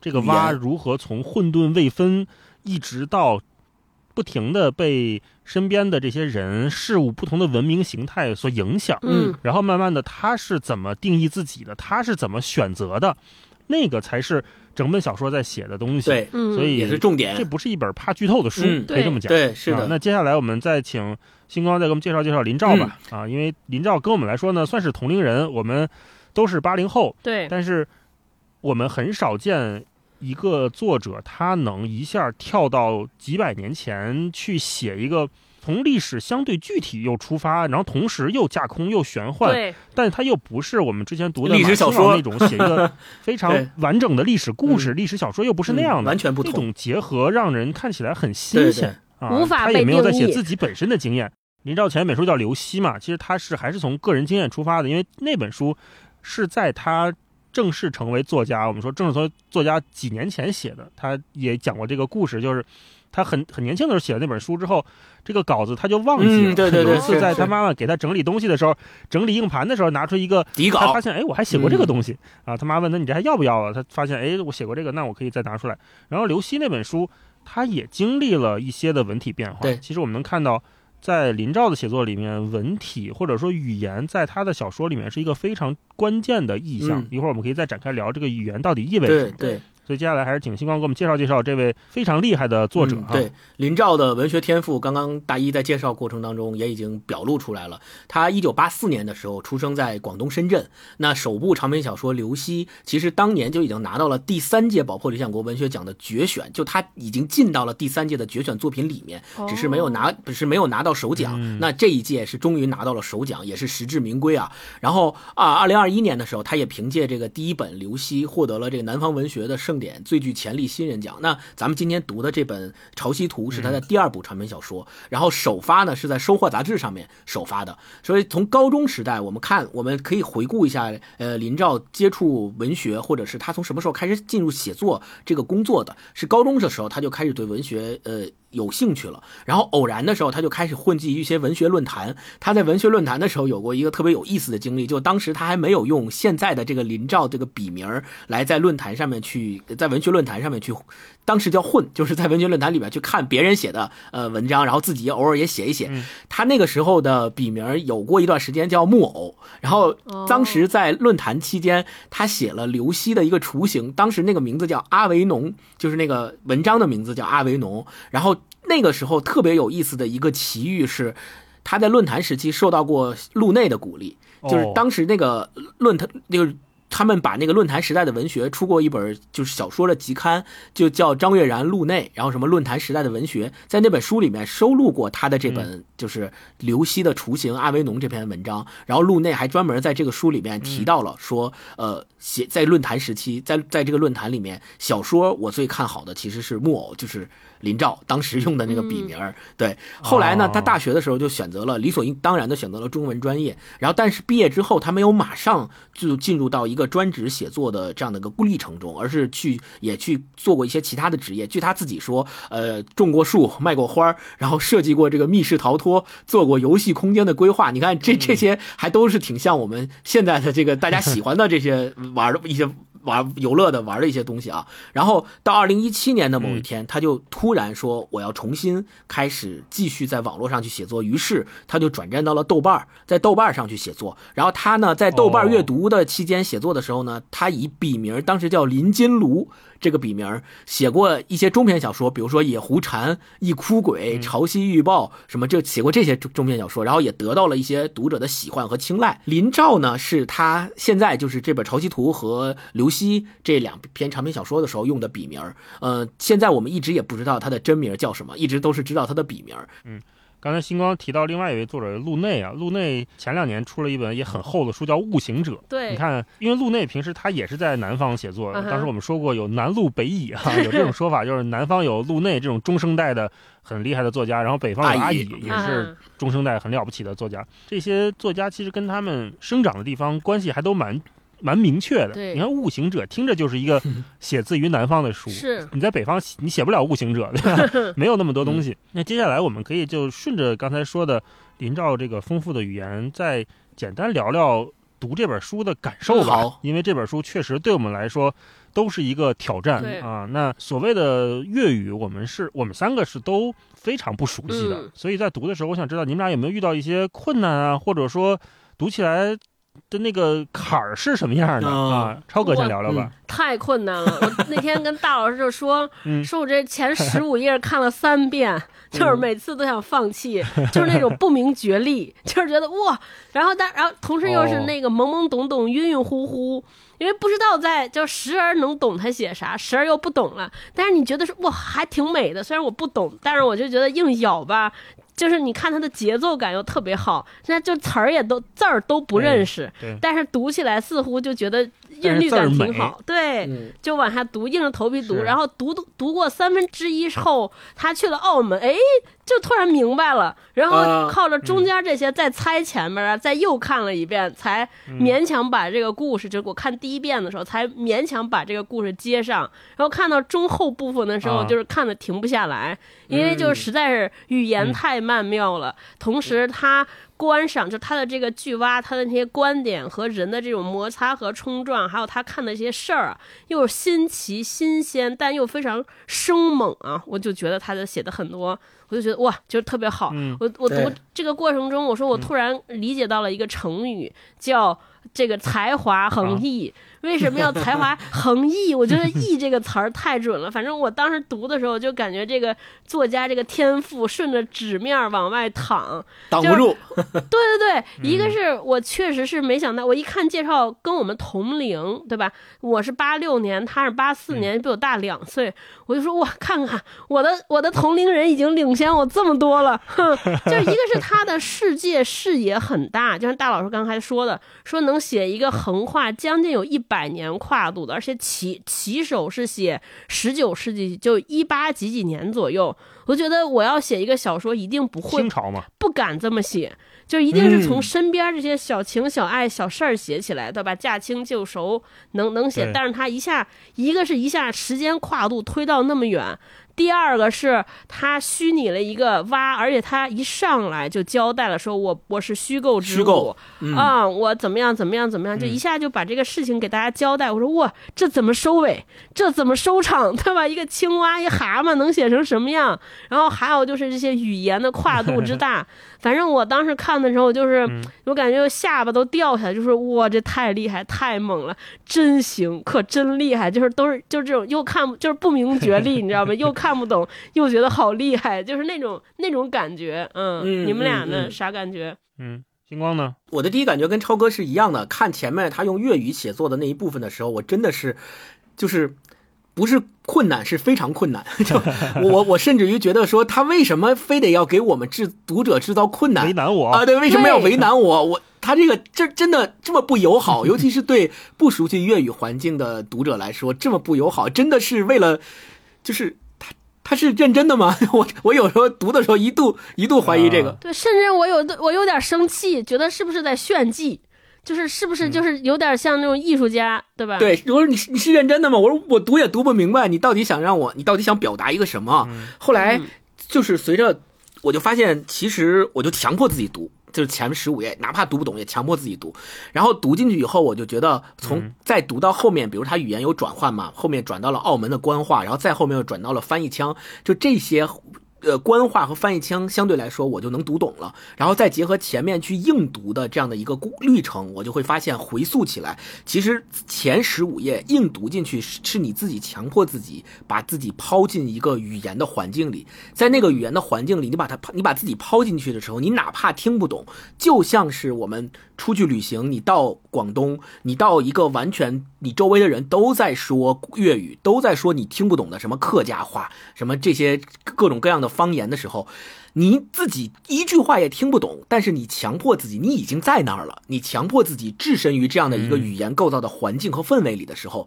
这个蛙如何从混沌未分，一直到不停的被身边的这些人事物、不同的文明形态所影响。嗯然后慢慢的，他是怎么定义自己的？他是怎么选择的？那个才是整本小说在写的东西。，对，嗯，所以也是重点这。不是一本怕剧透的书，嗯可以这么讲。对，是啊的，那接下来我们再请星光再给我们介绍介绍林兆吧。嗯啊，因为林兆跟我们来说呢，算是同龄人，我们都是八零后，对，但是我们很少见一个作者他能一下跳到几百年前去写一个从历史相对具体又出发，然后同时又架空又玄幻，对，但他又不是我们之前读的历史小说。那种写一个 非常完整的历史故事，历史小说又不是那样的，嗯完全不同。这种结合让人看起来很新对鲜啊，无法被他也没有在定义。写自己本身的经验。林兆前一本书叫《刘希》嘛，其实他是还是从个人经验出发的，因为那本书是在他正式成为作家，我们说正式成为作家几年前写的。他也讲过这个故事，就是他很很年轻的时候写的那本书之后，这个稿子他就忘记了。嗯对对对有一次在他妈妈给他整理东西的时候，整理硬盘的时候拿出一个底稿他发现，哎，我还写过这个东西、啊。他妈问他，你这还要不要啊？他发现，哎，我写过这个，那我可以再拿出来。然后刘希那本书，他也经历了一些的文体变化。对其实我们能看到，在林兆的写作里面，文体或者说语言，在他的小说里面是一个非常关键的意象。嗯一会儿我们可以再展开聊这个语言到底意味着什么。对对，所以接下来还是请星光给我们介绍介绍这位非常厉害的作者对，林兆的文学天赋，刚刚大一在介绍过程当中也已经表露出来了。他一九八四年的时候出生在广东深圳，那首部长篇小说《刘希》其实当年就已经拿到了第三届宝珀理想国文学奖的决选，就他已经进到了第三届的决选作品里面，只是没有拿，只是没有拿到首奖。嗯那这一届是终于拿到了首奖，也是实至名归啊。然后啊，二零二一年的时候，他也凭借这个第一本《刘希》获得了这个南方文学的盛典最具潜力新人奖。那咱们今天读的这本《潮汐图》是他的第二部长篇小说，然后首发呢是在《收获》杂志上面首发的。所以从高中时代，我们看我们可以回顾一下，呃，林兆接触文学，或者是他从什么时候开始进入写作这个工作的？是高中的时候他就开始对文学，呃。有兴趣了，然后偶然的时候，他就开始混迹一些文学论坛。他在文学论坛的时候有过一个特别有意思的经历，就当时他还没有用现在的这个林兆这个笔名儿来在论坛上面去，在文学论坛上面去，当时叫混，就是在文学论坛里面去看别人写的呃文章，然后自己偶尔也写一写。他那个时候的笔名儿有过一段时间叫木偶，然后当时在论坛期间，他写了刘希的一个雏形，当时那个名字叫阿维农，就是那个文章的名字叫阿维农，然后。那个时候特别有意思的一个奇遇是，他在论坛时期受到过路内的鼓励，就是哦当时那个论坛就是。他们把那个论坛时代的文学出过一本就是小说的集刊，就叫张悦然路内，然后什么论坛时代的文学，在那本书里面收录过他的这本就是刘希的雏形阿维农这篇文章，然后路内还专门在这个书里面提到了说，呃，写在论坛时期，在在这个论坛里面，小说我最看好的其实是木偶，就是林兆当时用的那个笔名儿。对，后来呢，他大学的时候就选择了理所应当然的选择了中文专业，然后但是毕业之后，他没有马上就进入到一个专职写作的这样的一个历程中，而是去也去做过一些其他的职业。据他自己说，呃，种过树，卖过花儿，然后设计过这个密室逃脱，做过游戏空间的规划。你看这这些还都是挺像我们现在的这个大家喜欢的这些玩的一些。玩游乐的玩的一些东西啊，然后到二零一七年的某一天，他就突然说我要重新开始继续在网络上去写作，于是他就转战到了豆瓣儿，在豆瓣上去写作。然后他呢，在豆瓣阅读的期间写作的时候呢，他以笔名当时叫林金炉这个笔名写过一些中篇小说，比如说《野狐禅》《一哭鬼》《潮汐预报》什么，就写过这些中中篇小说，然后也得到了一些读者的喜欢和青睐。林兆呢，是他现在就是这本《潮汐图》和《刘希》这两篇长篇小说的时候用的笔名。呃，现在我们一直也不知道他的真名叫什么，一直都是知道他的笔名。刚才星光提到另外一位作者路内啊，路内前两年出了一本也很厚的书，叫《悟行者》。对你看，因为路内平时他也是在南方写作，嗯当时我们说过有南路北乙啊，有这种说法，就是南方有路内这种中生代的很厉害的作家，然后北方有阿乙，也是嗯中生代很了不起的作家。这些作家其实跟他们生长的地方关系还都蛮蛮明确的。对你看《悟行者》听着就是一个 写自于南方的书，是你在北方写你写不了悟行者，对吧？没有那么多东西。那接下来我们可以就顺着刚才说的林兆这个丰富的语言，再简单聊聊读这本书的感受吧好。因为这本书确实对我们来说都是一个挑战啊。那所谓的粤语，我们是我们三个是都非常不熟悉的，嗯所以在读的时候，我想知道你们俩有没有遇到一些困难啊，或者说读起来的那个坎儿是什么样的哦啊？超哥先聊聊吧。太困难了。我那天跟大老师就说，嗯说我这前十五页看了三遍，就是每次都想放弃，就是那种不明觉厉，就是觉得哇，然后但然后同时又是那个懵懵懂懂、晕晕乎乎。因为不知道在就时而能懂他写啥，时而又不懂了。但是你觉得是哇，还挺美的。虽然我不懂，但是我就觉得硬咬吧，就是你看他的节奏感又特别好。现在就词儿也都字儿都不认识，但是读起来似乎就觉得韵律感挺好，对，嗯。就往下读，硬着头皮读，然后读读读过三分之一后，他去了澳门，哎，就突然明白了，然后啊靠着中间这些再猜前面啊，再又看了一遍，才勉强把这个故事，就是我看第一遍的时候，才勉强把这个故事接上，然后看到中后部分的时候，啊。就是看的停不下来，因为就是实在是语言太曼妙了，同时他。观赏就他的这个剧蛙，他的那些观点和人的这种摩擦和冲撞，还有他看的一些事儿啊，又是新奇新鲜，但又非常生猛啊！我就觉得他的写的很多，我就觉得哇，就是特别好。嗯我我读这个过程中，我说我突然理解到了一个成语，叫这个才华横溢。为什么要才华横溢？我觉得“溢”这个词儿太准了。反正我当时读的时候，就感觉这个作家这个天赋顺着纸面往外淌，挡不住，对对对，一嗯个是我确实是没想到，我一看介绍跟我们同龄，对吧？我是八六年，他是八四年，嗯比我大两岁，我就说哇，看看我的我的同龄人已经领先我这么多了，哼，就是一个是他的世界视野很大，就像大老师刚才说的，说能写一个横跨将近有一百年跨度的，而且起起手是写十九世纪，就一八几几年左右。我觉得我要写一个小说，一定不会清朝嘛，不敢这么写，就一定是从嗯身边这些小情小爱、小事儿写起来，对吧？驾轻就熟，能能写。但是他一下，一个是一下时间跨度推到那么远，第二个是他虚拟了一个蛙，而且他一上来就交代了，说我我是虚构之物虚构嗯啊，我怎么样怎么样怎么样，就嗯一下就把这个事情给大家交代。我说哇，这怎么收尾？这怎么收场？对吧？一个青蛙一蛤蟆能写成什么样？然后还有就是这些语言的跨度之大，反正我当时看的时候，就是、嗯我感觉下巴都掉下来，就是哇，这太厉害，太猛了，真行，可真厉害，就是都是就是这种又看就是不明觉厉，你知道吗？又看不懂，又觉得好厉害，就是那种那种感觉。嗯，嗯你们俩呢？啥感觉？嗯，星光呢？我的第一感觉跟超哥是一样的。看前面他用粤语写作的那一部分的时候，我真的是，就是不是困难，是非常困难。就我我我甚至于觉得说，他为什么非得要给我们制读者制造困难为难我啊？对，为什么要为难我？我他这个这真的这么不友好，尤其是对不熟悉粤语环境的读者来说，这么不友好，真的是为了就是。他他是认真的吗？我我有时候读的时候一度一度怀疑这个啊。对，甚至我有的我有点生气，觉得是不是在炫技？就是是不是就是有点像那种艺术家，对吧？，对，我说你你是认真的吗？我说我读也读不明白，你到底想让我，你到底想表达一个什么？后来嗯就是随着，我就发现，其实我就强迫自己读，就是前十五页，哪怕读不懂也强迫自己读。然后读进去以后，我就觉得从再读到后面，比如他语言有转换嘛，后面转到了澳门的官话，然后再后面又转到了翻译腔，就这些。呃，官话和翻译腔相对来说我就能读懂了，然后再结合前面去硬读的这样的一个过历程，我就会发现回溯起来，其实前十五页硬读进去是是你自己强迫自己把自己抛进一个语言的环境里，在那个语言的环境里，你把它你把自己抛进去的时候，你哪怕听不懂，就像是我们出去旅行，你到广东，你到一个完全你周围的人都在说粤语，都在说你听不懂的什么客家话，什么这些各种各样的方言的时候，你自己一句话也听不懂，但是你强迫自己，你已经在那儿了，你强迫自己置身于这样的一个语言构造的环境和氛围里的时候，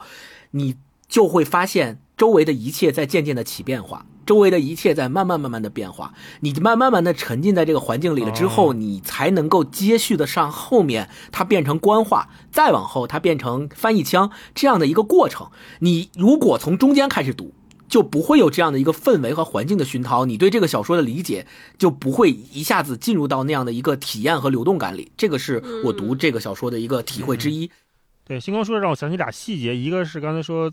你就会发现周围的一切在渐渐的起变化，周围的一切在慢慢慢慢的变化。你慢慢慢的沉浸在这个环境里了之后，哦你才能够接续的上后面它变成官话，再往后它变成翻译腔这样的一个过程。你如果从中间开始读。就不会有这样的一个氛围和环境的熏陶，你对这个小说的理解就不会一下子进入到那样的一个体验和流动感里。这个是我读这个小说的一个体会之一。对，星光说的让我想起俩细节，一个是刚才说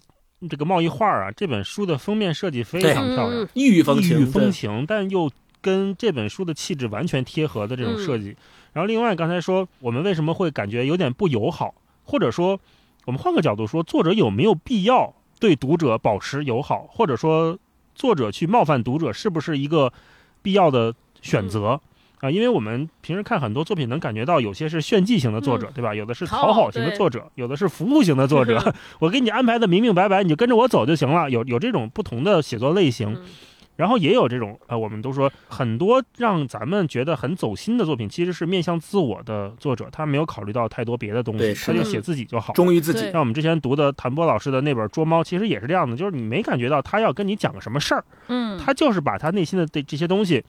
这个贸易画啊，这本书的封面设计非常漂亮嗯，异域风情，异域风情，但又跟这本书的气质完全贴合的这种设计，然后另外刚才说我们为什么会感觉有点不友好，或者说我们换个角度说，作者有没有必要对读者保持友好，或者说作者去冒犯读者是不是一个必要的选择？啊，因为我们平时看很多作品，能感觉到有些是炫技型的作者，嗯对吧？有的是讨好型的作者，有的是服务型的作者。我给你安排的明明白白，你就跟着我走就行了。有有这种不同的写作类型，嗯然后也有这种呃，我们都说很多让咱们觉得很走心的作品，其实是面向自我的作者，他没有考虑到太多别的东西，他就写自己就好。忠于自己对。像我们之前读的谭波老师的那本《捉猫》，其实也是这样的，就是你没感觉到他要跟你讲个什么事儿，嗯，他就是把他内心的这这些东西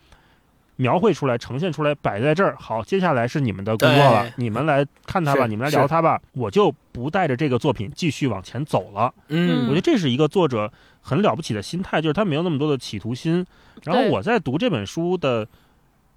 描绘出来、呈现出来，摆在这儿。好，接下来是你们的工作了，你们来看他吧，你们来聊他吧，我就不带着这个作品继续往前走了。嗯我觉得这是一个作者很了不起的心态，就是他没有那么多的企图心。然后我在读这本书的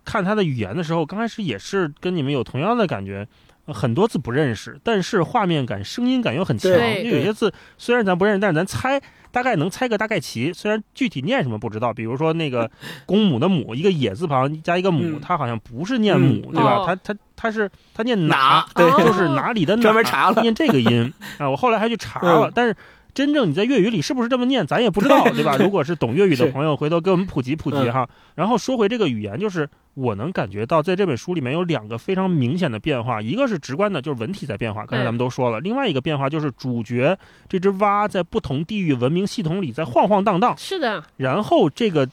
看他的语言的时候，刚开始也是跟你们有同样的感觉。呃很多字不认识，但是画面感、声音感又很强。对因为有些字虽然咱不认识，但是咱猜大概能猜个大概齐。虽然具体念什么不知道，比如说那个 公母的母，一个野字旁加一个母，嗯它好像不是念母，嗯对吧？哦它它它是它念哪对哦就是哪里的哪，专门查了念这个音 啊。我后来还去查了，嗯但是真正你在粤语里是不是这么念，咱也不知道，对吧？如果是懂粤语的朋友，回头给我们普及普及嗯哈。然后说回这个语言，就是我能感觉到在这本书里面有两个非常明显的变化，一个是直观的，就是文体在变化，刚才咱们都说了；另外一个变化就是主角这只蛙在不同地域文明系统里在晃晃荡荡，是的，然后这个。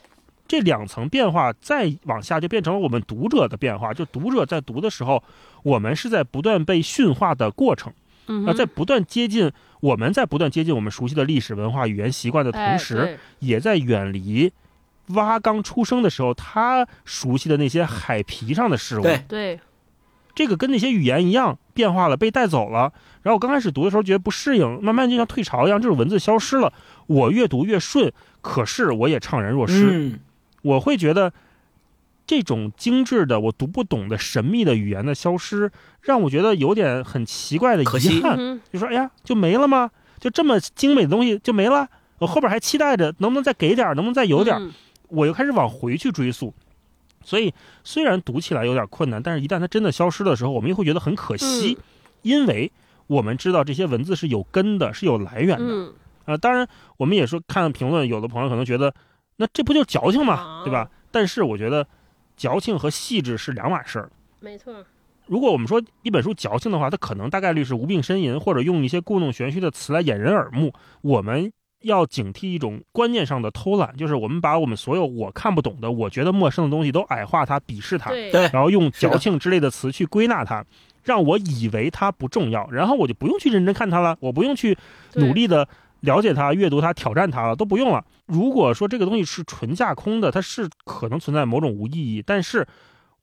这两层变化再往下就变成了我们读者的变化，就读者在读的时候，我们是在不断被驯化的过程。嗯，那在不断接近，我们在不断接近我们熟悉的历史文化、语言习惯的哎同时，对也在远离蛙刚出生的时候他熟悉的那些海皮上的事物。对对，这个跟那些语言一样变化了，被带走了。然后我刚开始读的时候觉得不适应，慢慢就像退潮一样，这种文字消失了。我越读越顺，可是我也怅然若失。嗯，我会觉得这种精致的我读不懂的神秘的语言的消失，让我觉得有点很奇怪的遗憾。嗯就说哎呀，就没了吗？就这么精美的东西就没了？我后边还期待着能不能再给点，能不能再有点？嗯我又开始往回去追溯。所以虽然读起来有点困难，但是一旦它真的消失的时候，我们又会觉得很可惜，嗯因为我们知道这些文字是有根的，是有来源的。嗯，啊，当然，我们也说看评论，有的朋友可能觉得，那这不就矫情嘛？啊对吧？但是我觉得，矫情和细致是两码事儿。没错，如果我们说一本书矫情的话，它可能大概率是无病呻吟，或者用一些故弄玄虚的词来掩人耳目。我们要警惕一种观念上的偷懒，就是我们把我们所有我看不懂的、我觉得陌生的东西都矮化它、鄙视它，对对然后用矫情之类的词去归纳它，让我以为它不重要，然后我就不用去认真看它了，我不用去努力的了解它、阅读它、挑战它了，都不用了。如果说这个东西是纯架空的，它是可能存在某种无意义，但是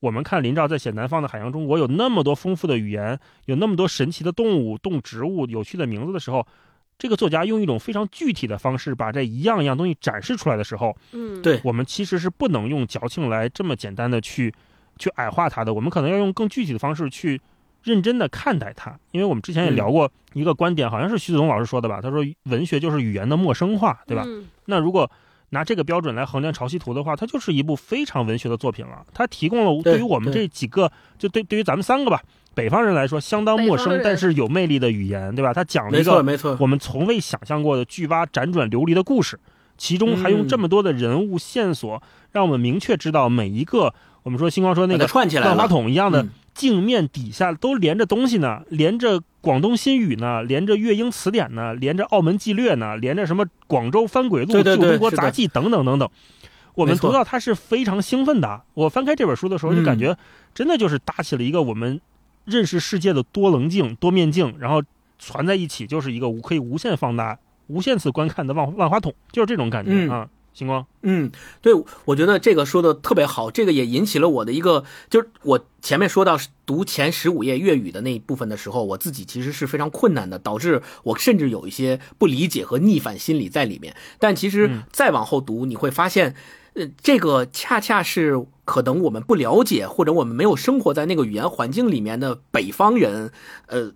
我们看林兆在写《南方的海洋中国》，有那么多丰富的语言，有那么多神奇的动物、动植物、有趣的名字的时候。这个作家用一种非常具体的方式把这一样一样东西展示出来的时候，嗯，对我们其实是不能用矫情来这么简单的去去矮化它的，我们可能要用更具体的方式去认真的看待它。因为我们之前也嗯聊过一个观点，好像是徐子东老师说的吧？他说文学就是语言的陌生化，对吧？嗯那如果拿这个标准来衡量《潮汐图》的话，它就是一部非常文学的作品了。它提供了对对于我们这几个，就对对于咱们三个吧，北方人来说相当陌生但是有魅力的语言，对吧？它讲了一个错没错，我们从未想象过的巨蛙辗转流离的故事，其中还用嗯这么多的人物线索，让我们明确知道每一个我们说星光说那个串起来了万花筒一样的嗯镜面底下都连着东西呢，连着广东新语呢，连着粤英词典呢，连着澳门纪略呢，连着什么广州翻轨录、旧中国杂记等等等等。我们读到它是非常兴奋的。我翻开这本书的时候，就嗯感觉真的就是搭起了一个我们认识世界的多棱镜、多面镜，然后攒在一起，就是一个无可以无限放大、无限次观看的万万花筒，就是这种感觉、嗯啊。星光，嗯，对，我觉得这个说的特别好，这个也引起了我的一个，就是我前面说到读前十五页粤语的那一部分的时候，我自己其实是非常困难的，导致我甚至有一些不理解和逆反心理在里面。但其实嗯再往后读，你会发现，呃，这个恰恰是可能我们不了解或者我们没有生活在那个语言环境里面的北方人，呃。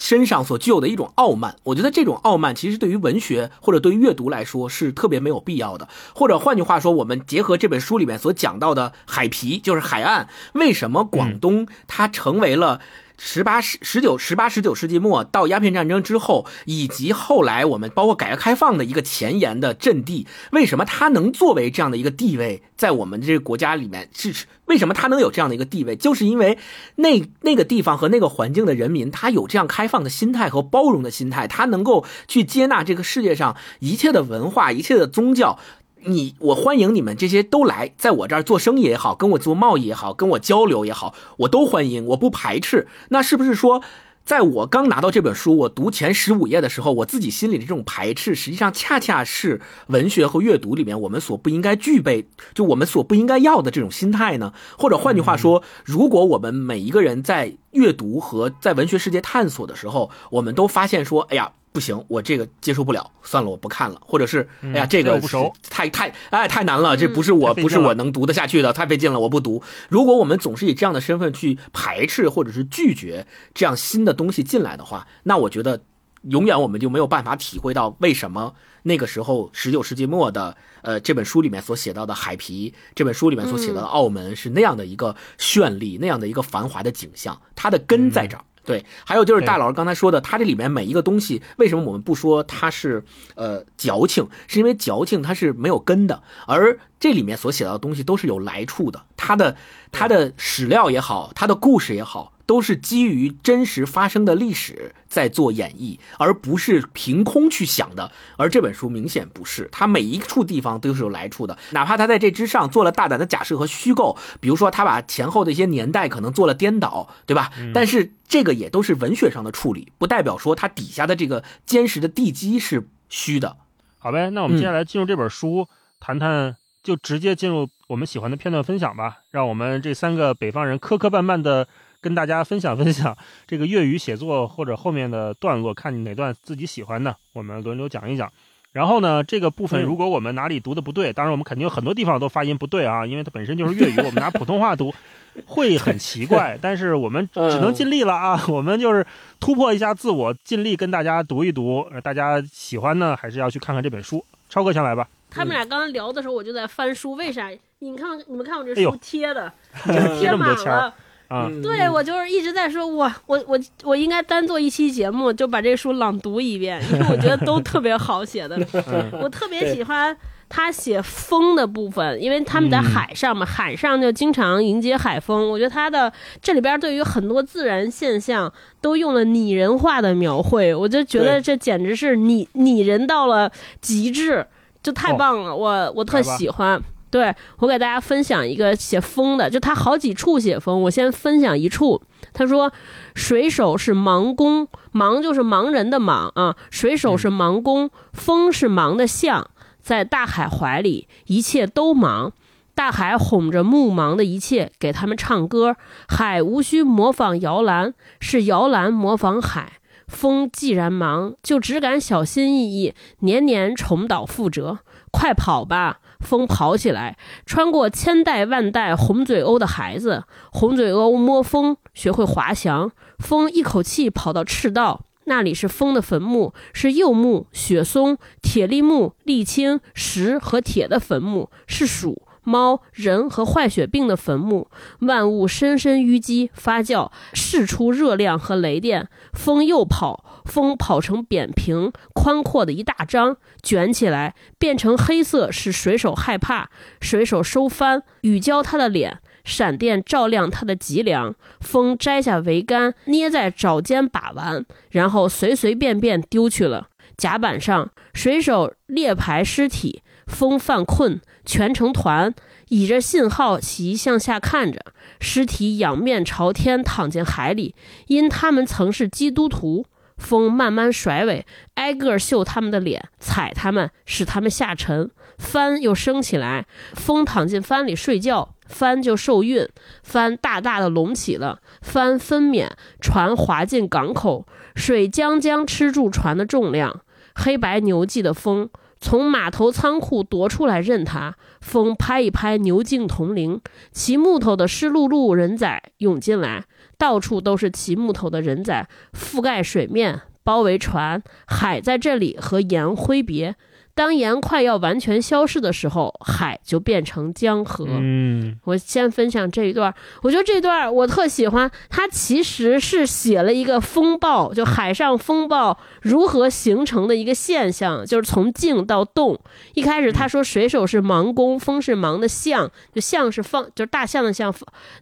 身上所具有的一种傲慢，我觉得这种傲慢其实对于文学或者对于阅读来说是特别没有必要的。或者换句话说，我们结合这本书里面所讲到的海皮，就是海岸，为什么广东它成为了？十八、十、十九、十八、十九世纪末到鸦片战争之后，以及后来我们包括改革开放的一个前沿的阵地，为什么它能作为这样的一个地位，在我们这个国家里面是？为什么它能有这样的一个地位？就是因为那那个地方和那个环境的人民，他有这样开放的心态和包容的心态，他能够去接纳这个世界上一切的文化、一切的宗教。你我欢迎你们这些都来，在我这儿做生意也好，跟我做贸易也好，跟我交流也好，我都欢迎，我不排斥。那是不是说，在我刚拿到这本书，我读前十五页的时候，我自己心里的这种排斥，实际上恰恰是文学和阅读里面我们所不应该具备，就我们所不应该要的这种心态呢？或者换句话说，如果我们每一个人在阅读和在文学世界探索的时候，我们都发现说，哎呀。不行，我这个接受不了，算了，我不看了。或者是，哎呀，这个不熟，太太哎太难了，这不是我不是我能读得下去的，太费劲了，我不读。如果我们总是以这样的身份去排斥或者是拒绝这样新的东西进来的话，那我觉得永远我们就没有办法体会到为什么那个时候十九世纪末的呃这本书里面所写到的海皮，这本书里面所写到的澳门是那样的一个绚丽、那样的一个繁华的景象，它的根在这儿。对，还有就是大老师刚才说的，它这里面每一个东西，为什么我们不说它是呃矫情？是因为矫情它是没有根的，而这里面所写到的东西都是有来处的，它的它的史料也好，它的故事也好。都是基于真实发生的历史在做演绎，而不是凭空去想的。而这本书明显不是，它每一处地方都是有来处的，哪怕它在这之上做了大胆的假设和虚构，比如说他把前后的一些年代可能做了颠倒，对吧？但是这个也都是文学上的处理，不代表说它底下的这个坚实的地基是虚的。好呗，那我们接下来进入这本书，谈谈，就直接进入我们喜欢的片段分享吧。让我们这三个北方人磕磕绊绊的。跟大家分享分享这个粤语写作或者后面的段落，看你哪段自己喜欢的，我们轮流讲一讲。然后呢，这个部分如果我们哪里读的不对，当然我们肯定有很多地方都发音不对啊，因为它本身就是粤语，我们拿普通话读 会很奇怪。但是我们只能尽力了啊，我们就是突破一下自我，尽力跟大家读一读。大家喜欢呢，还是要去看看这本书。超哥先来吧。他们俩刚刚聊的时候，我就在翻书，为啥？你看，你们看我这书贴的，贴满了。啊，对我就是一直在说，我我我我应该单做一期节目，就把这书朗读一遍，因为我觉得都特别好写的。我特别喜欢他写风的部分，因为他们在海上嘛，海上就经常迎接海风。我觉得他的这里边对于很多自然现象都用了拟人化的描绘，我就觉得这简直是拟拟人到了极致，就太棒了。我我特喜欢。对我给大家分享一个写风的，就他好几处写风，我先分享一处。他说，水手是盲工，盲就是盲人的盲啊，水手是盲工，风是盲的象，在大海怀里，一切都盲，大海哄着目盲的一切，给他们唱歌。海无需模仿摇篮，是摇篮模仿海。风既然忙，就只敢小心翼翼，年年重蹈覆辙。快跑吧！风跑起来，穿过千代万代红嘴鸥的孩子，红嘴鸥摸风学会滑翔。风一口气跑到赤道，那里是风的坟墓，是柚木、雪松、铁栗木、沥青、石和铁的坟墓，是鼠、猫、人和坏血病的坟墓。万物深深淤积发酵，释出热量和雷电。风又跑。风跑成扁平宽阔的一大张，卷起来变成黑色，使水手害怕。水手收帆，雨浇他的脸，闪电照亮他的脊梁。风摘下桅杆，捏在爪尖把玩，然后随随便便丢去了。甲板上，水手列排尸体。风犯困，全成团，倚着信号旗向下看着，尸体仰面朝天躺进海里，因他们曾是基督徒。风慢慢甩尾，挨个嗅他们的脸，踩他们，使他们下沉。帆又升起来，风躺进帆里睡觉，帆就受孕，帆大大的隆起了，帆分娩，船滑进港口，水将将吃住船的重量。黑白牛记的风从码头仓库夺出来任他。风拍一拍牛颈铜铃，骑木头的湿漉漉人仔涌进来，到处都是骑木头的人仔，覆盖水面，包围船。海在这里和盐挥别。当盐快要完全消失的时候，海就变成江河。嗯，我先分享这一段，我觉得这段我特喜欢。它其实是写了一个风暴，就海上风暴如何形成的一个现象，就是从静到动。一开始他说水手是盲工，风是盲的象，就象是放，就是大象的象，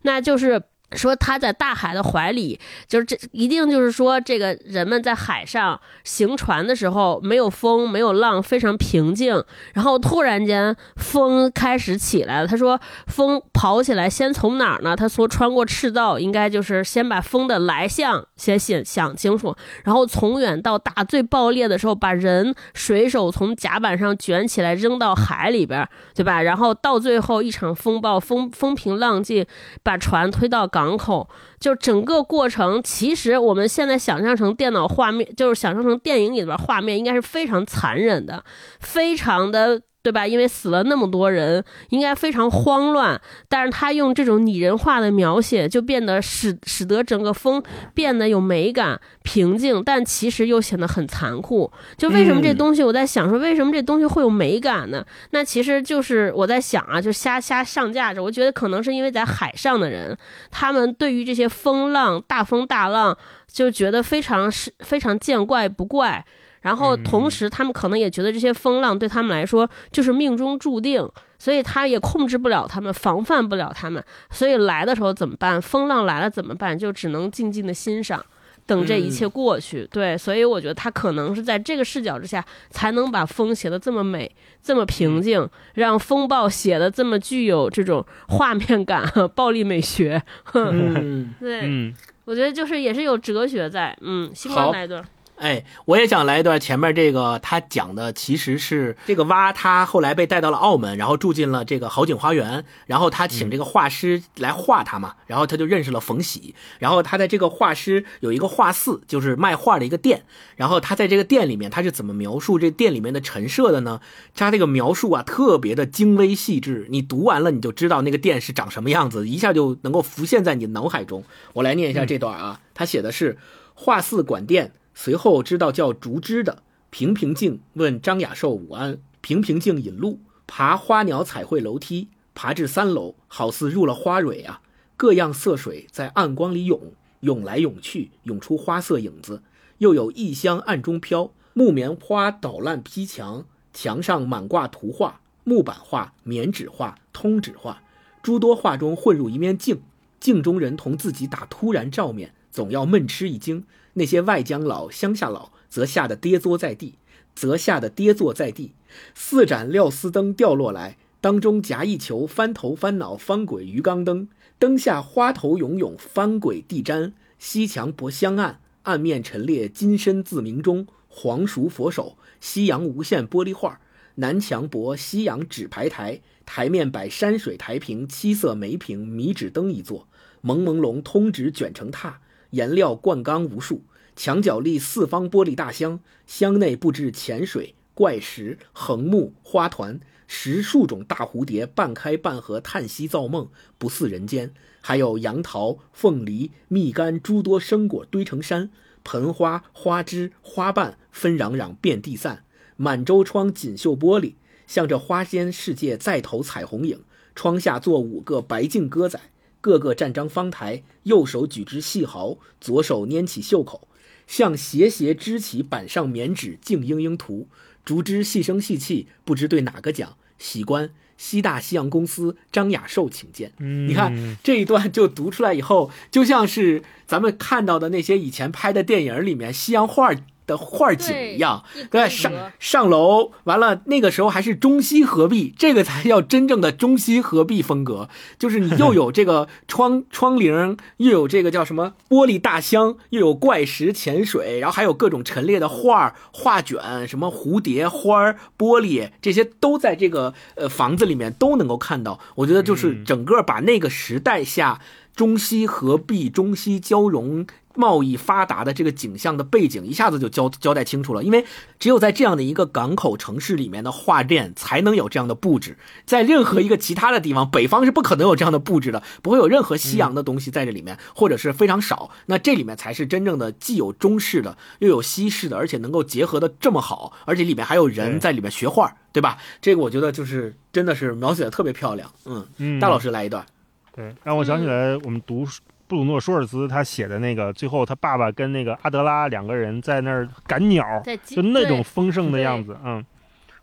那就是。说他在大海的怀里，就是这一定就是说，这个人们在海上行船的时候没有风，没有浪，非常平静。然后突然间风开始起来了。他说风跑起来，先从哪儿呢？他说穿过赤道，应该就是先把风的来向先想想清楚，然后从远到大，最爆裂的时候把人水手从甲板上卷起来扔到海里边，对吧？然后到最后一场风暴，风风平浪静，把船推到港。港口就整个过程，其实我们现在想象成电脑画面，就是想象成电影里边画面，应该是非常残忍的，非常的。对吧？因为死了那么多人，应该非常慌乱。但是他用这种拟人化的描写，就变得使使得整个风变得有美感、平静，但其实又显得很残酷。就为什么这东西，我在想说，为什么这东西会有美感呢？那其实就是我在想啊，就瞎瞎上架着。我觉得可能是因为在海上的人，他们对于这些风浪、大风大浪，就觉得非常是非常见怪不怪。然后同时，他们可能也觉得这些风浪对他们来说就是命中注定，所以他也控制不了他们，防范不了他们。所以来的时候怎么办？风浪来了怎么办？就只能静静的欣赏，等这一切过去。对，所以我觉得他可能是在这个视角之下，才能把风写的这么美，这么平静，让风暴写的这么具有这种画面感、暴力美学。嗯，对，我觉得就是也是有哲学在。嗯，星光来一段。哎，我也想来一段前面这个，他讲的其实是这个蛙，他后来被带到了澳门，然后住进了这个好景花园，然后他请这个画师来画他嘛，然后他就认识了冯喜，然后他在这个画师有一个画肆，就是卖画的一个店，然后他在这个店里面，他是怎么描述这店里面的陈设的呢？他这个描述啊，特别的精微细致，你读完了你就知道那个店是长什么样子，一下就能够浮现在你脑海中。我来念一下这段啊，他写的是画肆管店。随后知道叫竹枝的平平静问张雅寿午安，平平静引路爬花鸟彩绘楼梯，爬至三楼，好似入了花蕊啊！各样色水在暗光里涌，涌来涌去，涌出花色影子，又有异香暗中飘。木棉花捣烂坯墙，墙上满挂图画，木板画、棉纸画、通纸画，诸多画中混入一面镜，镜中人同自己打突然照面，总要闷吃一惊。那些外江老、乡下老，则吓得跌坐在地，则吓得跌坐在地。四盏料丝灯掉落来，当中夹一球翻头翻脑翻轨鱼缸灯，灯下花头涌涌，翻轨地毡。西墙薄香暗，暗面陈列金身字明中，黄熟佛手，西洋无限玻璃画。南墙薄西洋纸牌台，台面摆山水台屏，七色梅瓶米纸灯一座，朦朦胧通纸卷成榻。颜料灌缸无数，墙角立四方玻璃大箱，箱内布置浅水、怪石、横木、花团，十数种大蝴蝶半开半合，叹息造梦，不似人间。还有杨桃、凤梨、蜜柑诸多生果堆成山，盆花、花枝、花瓣纷攘攘遍地散。满周窗锦绣玻璃，向着花间世界再投彩虹影。窗下坐五个白净鸽仔。个个站张方台，右手举支细毫，左手拈起袖口，向斜斜支起板上棉纸，静嘤嘤涂。竹枝细声细气，不知对哪个讲。喜官西大西洋公司张雅寿请见。你看这一段就读出来以后，就像是咱们看到的那些以前拍的电影里面西洋画。的画景一样，对，上上楼完了，那个时候还是中西合璧，这个才叫真正的中西合璧风格。就是你又有这个窗窗棂，又有这个叫什么玻璃大箱，又有怪石潜水，然后还有各种陈列的画画卷，什么蝴蝶花玻璃这些都在这个呃房子里面都能够看到。我觉得就是整个把那个时代下中西合璧、中西交融。贸易发达的这个景象的背景一下子就交交代清楚了。因为只有在这样的一个港口城市里面的画店才能有这样的布置，在任何一个其他的地方，北方是不可能有这样的布置的，不会有任何西洋的东西在这里面，或者是非常少。那这里面才是真正的既有中式的又有西式的，而且能够结合的这么好，而且里面还有人在里面学画，对吧？这个我觉得就是真的是描写的特别漂亮。嗯，嗯，大老师来一段。对，让我想起来我们读布鲁诺·舒尔茨他写的那个，最后他爸爸跟那个阿德拉两个人在那儿赶鸟，就那种丰盛的样子，嗯。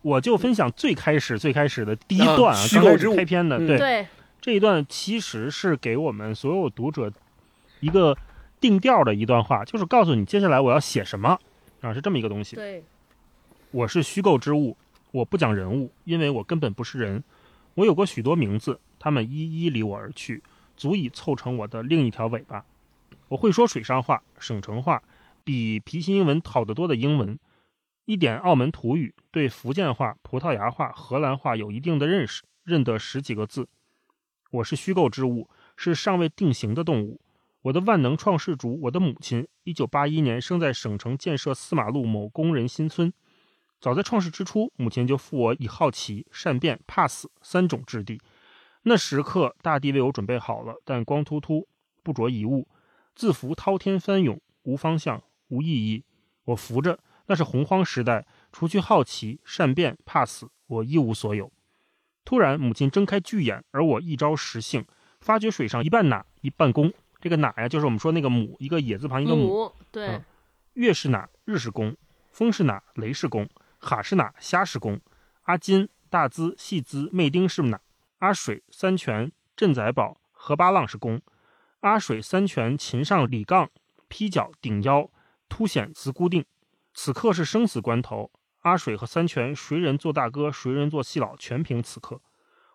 我就分享最开始最开始的第一段啊，啊虚刚开始构之物开篇的，对这一段其实是给我们所有读者一个定调的一段话，就是告诉你接下来我要写什么啊，是这么一个东西。对我是虚构之物，我不讲人物，因为我根本不是人。我有过许多名字，他们一一离我而去，足以凑成我的另一条尾巴。我会说水上话、省城话，比皮新英文好得多的英文，一点澳门土语，对福建话、葡萄牙话、荷兰话有一定的认识，认得十几个字。我是虚构之物，是尚未定型的动物。我的万能创世主，我的母亲，一九八一年生在省城建设四马路某工人新村。早在创世之初，母亲就赋我以好奇、善变、怕死三种质地。那时刻，大地为我准备好了，但光秃秃，不着一物，自扶滔天翻涌，无方向，无意义。我扶着，那是洪荒时代，除去好奇、善变、怕死，我一无所有。突然，母亲睁开巨眼，而我一招识性，发觉水上一半哪，一半弓。这个哪呀，就是我们说那个母，一个野字旁一个母。母对嗯月是哪，日是公；风是哪，雷是公；哈是哪，虾是公；阿金、大资、细资、妹丁是哪？阿水、三泉、镇仔堡、何八浪是公；阿水、三泉、擒上、李杠、劈脚、顶腰、凸显词固定。此刻是生死关头，阿水和三泉谁人做大哥，谁人做细佬，全凭此刻。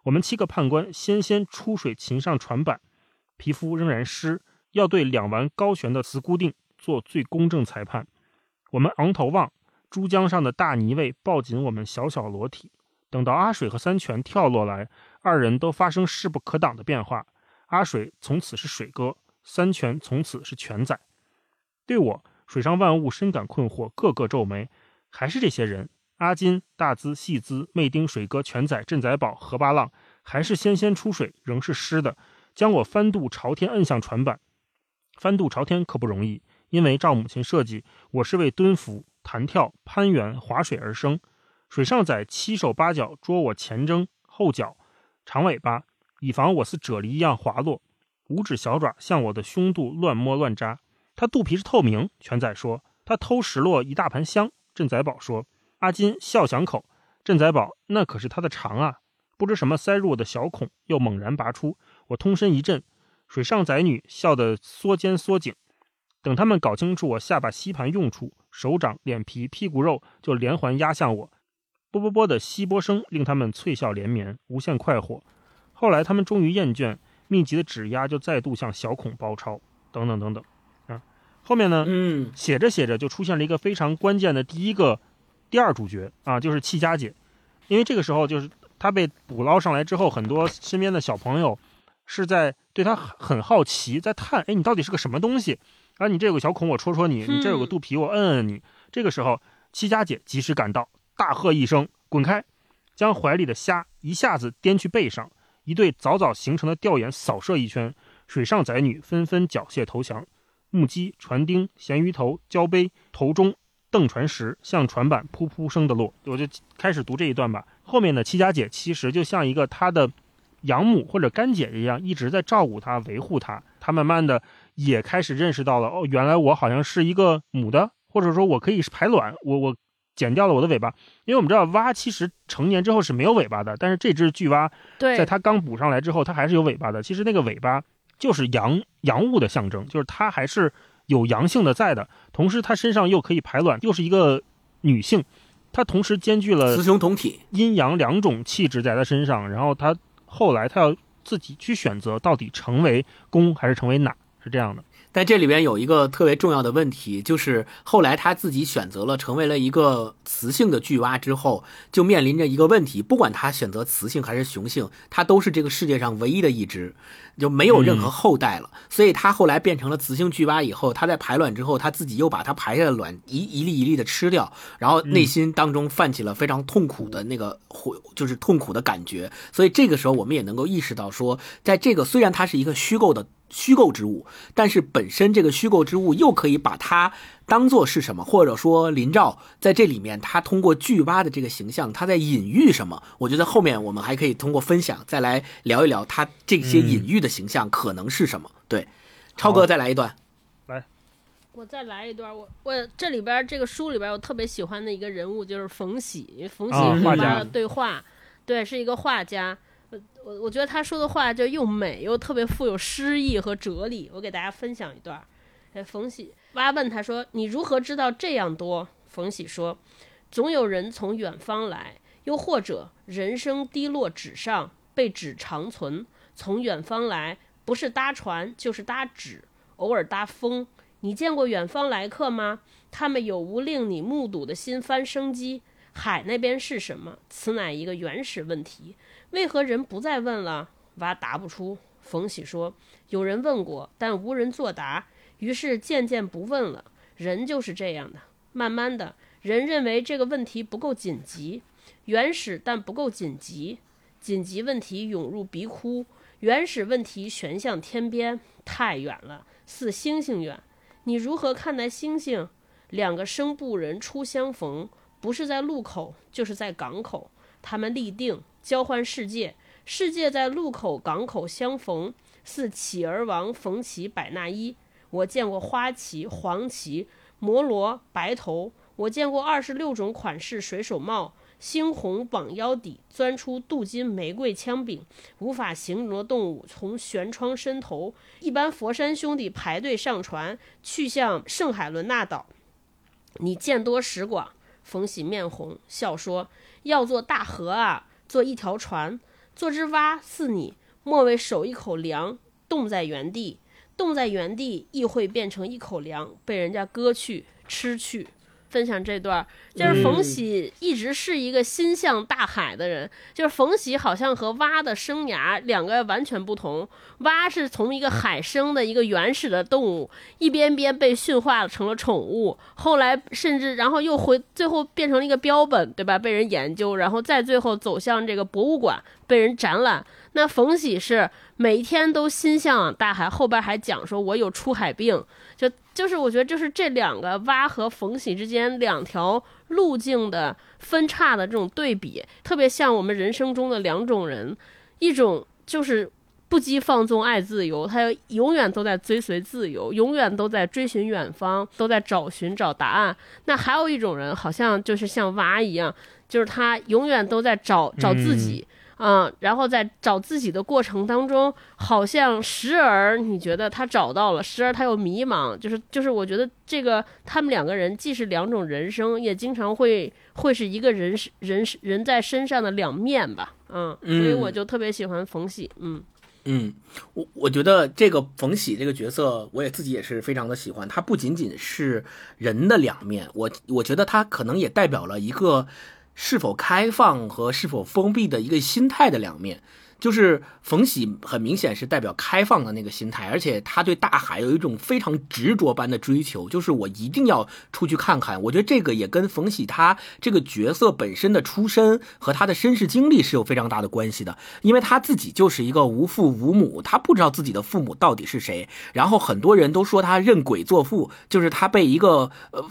我们七个判官先先出水擒上船板，皮肤仍然湿，要对两丸高悬的词固定做最公正裁判。我们昂头望，珠江上的大泥卫抱紧我们小小裸体。等到阿水和三泉跳落来，二人都发生势不可挡的变化。阿水从此是水哥，三泉从此是泉仔。对我，水上万物深感困惑，个个皱眉。还是这些人：阿金、大资、细资、妹丁、水哥、泉仔、镇仔宝、河八浪，还是先先出水，仍是湿的，将我翻肚朝天摁向船板。翻肚朝天可不容易，因为照母亲设计，我是为蹲伏、弹跳、攀援、划水而生。水上仔七手八脚捉我前踵后脚，长尾巴，以防我似啫喱一样滑落。五指小爪向我的胸肚乱摸乱扎。它肚皮是透明，全仔说。他偷拾落一大盘香，镇仔宝说。阿金笑响口，镇仔宝那可是他的肠啊！不知什么塞入我的小孔，又猛然拔出，我通身一震。水上仔女笑得缩肩缩颈。等他们搞清楚我下巴吸盘用处，手掌、脸皮、屁股肉就连环压向我。啵啵啵的吸波声令他们脆笑连绵，无限快活。后来他们终于厌倦，密集的指压就再度向小孔包抄，等等等等。啊，后面呢？嗯写着写着就出现了一个非常关键的第一个第二主角啊，就是戚家姐，因为这个时候就是她被捕捞上来之后，很多身边的小朋友是在对她很很好奇，在探，哎，你到底是个什么东西？啊，你这有个小孔，我戳戳你；你这有个肚皮，我摁摁你。这个时候，戚家姐及时赶到，大喝一声：“滚开！”将怀里的虾一下子颠去背上，一对早早形成的吊眼扫射一圈，水上仔女纷纷缴械投降。木屐、船钉、咸鱼头、胶杯、头中、蹬船石向船板噗噗声的落。我就开始读这一段吧。后面的七家姐其实就像一个她的养母或者干姐一样，一直在照顾她、维护她。她慢慢的也开始认识到了，哦，原来我好像是一个母的，或者说我可以排卵，我我剪掉了我的尾巴，因为我们知道蛙其实成年之后是没有尾巴的，但是这只巨蛙对在它刚补上来之后，它还是有尾巴的。其实那个尾巴就是阳阳物的象征，就是它还是有阳性的在的，同时它身上又可以排卵，又是一个女性，它同时兼具了雌雄同体。阴阳两种气质在它身上。然后它后来它要自己去选择到底成为公还是成为哪，是这样的。但这里边有一个特别重要的问题，就是后来他自己选择了成为了一个雌性的巨蛙之后，就面临着一个问题，不管他选择雌性还是雄性，他都是这个世界上唯一的一只，就没有任何后代了。所以他后来变成了雌性巨蛙以后，他在排卵之后，他自己又把它排下的卵一一粒一粒的吃掉，然后内心当中泛起了非常痛苦的那个悔，就是痛苦的感觉。所以这个时候，我们也能够意识到说，在这个虽然它是一个虚构的。虚构之物，但是本身这个虚构之物又可以把它当做是什么？或者说林兆在这里面，他通过巨蛙的这个形象，他在隐喻什么？我觉得后面我们还可以通过分享再来聊一聊他这些隐喻的形象可能是什么。对，超哥再来一段。来，我再来一段。我我这里边这个书里边，我特别喜欢的一个人物就是冯喜。冯喜是他的对话，对，是一个画家。我我觉得他说的话就又美又特别富有诗意和哲理。我给大家分享一段。哎，冯喜蛙问他说：“你如何知道这样多？”冯喜说：“总有人从远方来，又或者人生滴落纸上，被纸长存。从远方来，不是搭船就是搭纸，偶尔搭风。你见过远方来客吗？他们有无令你目睹的新番生机？海那边是什么？此乃一个原始问题。”为何人不再问了？娃答不出。冯喜说：“有人问过，但无人作答，于是渐渐不问了。人就是这样的，慢慢的，人认为这个问题不够紧急，原始但不够紧急。紧急问题涌入鼻窟，原始问题悬向天边，太远了，似星星远。你如何看待星星？两个生布人初相逢，不是在路口，就是在港口，他们立定。”交换世界，世界在路口港口相逢，似乞儿王逢其百纳衣。我见过花旗、黄旗、摩罗、白头。我见过二十六种款式水手帽，猩红绑腰底，钻出镀金玫瑰枪柄。无法形容的动物从舷窗伸头。一般佛山兄弟排队上船，去向圣海伦纳岛。你见多识广。冯喜面红，笑说：“要做大河啊！”做一条船，做只蛙似你，莫为守一口粮，冻在原地，冻在原地亦会变成一口粮，被人家割去吃去。分享这段，就是冯喜一直是一个心向大海的人。就是冯喜好像和蛙的生涯两个完全不同。蛙是从一个海生的一个原始的动物，一边边被驯化成了宠物，后来甚至然后又回，最后变成了一个标本，对吧？被人研究，然后再最后走向这个博物馆，被人展览。那冯喜是每一天都心向往大海，后边还讲说我有出海病。就就是我觉得就是这两个蛙和冯喜之间两条路径的分叉的这种对比，特别像我们人生中的两种人，一种就是不羁放纵爱自由，他永远都在追随自由，永远都在追寻远方，都在找寻找答案。那还有一种人，好像就是像蛙一样，就是他永远都在找找自己。嗯，然后在找自己的过程当中，好像时而你觉得他找到了，时而他又迷茫，就是就是，我觉得这个他们两个人既是两种人生，也经常会会是一个人人人在身上的两面吧。嗯，所以我就特别喜欢冯喜。嗯嗯，我我觉得这个冯喜这个角色，我也自己也是非常的喜欢。他不仅仅是人的两面，我我觉得他可能也代表了一个。是否开放和是否封闭的一个心态的两面，就是冯喜很明显是代表开放的那个心态，而且他对大海有一种非常执着般的追求，就是我一定要出去看看。我觉得这个也跟冯喜他这个角色本身的出身和他的身世经历是有非常大的关系的，因为他自己就是一个无父无母，他不知道自己的父母到底是谁，然后很多人都说他认鬼作父，就是他被一个呃。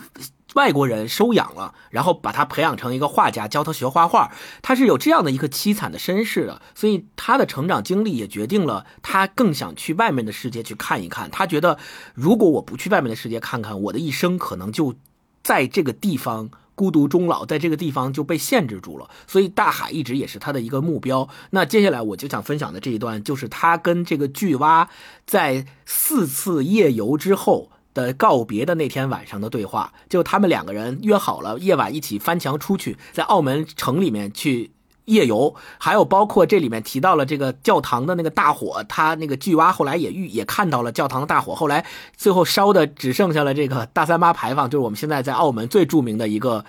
外国人收养了，然后把他培养成一个画家，教他学画画。他是有这样的一个凄惨的身世的，所以他的成长经历也决定了他更想去外面的世界去看一看。他觉得，如果我不去外面的世界看看，我的一生可能就在这个地方孤独终老，在这个地方就被限制住了。所以大海一直也是他的一个目标。那接下来我就想分享的这一段，就是他跟这个巨蛙在四次夜游之后。的告别的那天晚上的对话，就他们两个人约好了夜晚一起翻墙出去，在澳门城里面去夜游，还有包括这里面提到了这个教堂的那个大火，他那个巨蛙后来也遇也看到了教堂的大火，后来最后烧的只剩下了这个大三巴牌坊，就是我们现在在澳门最著名的一个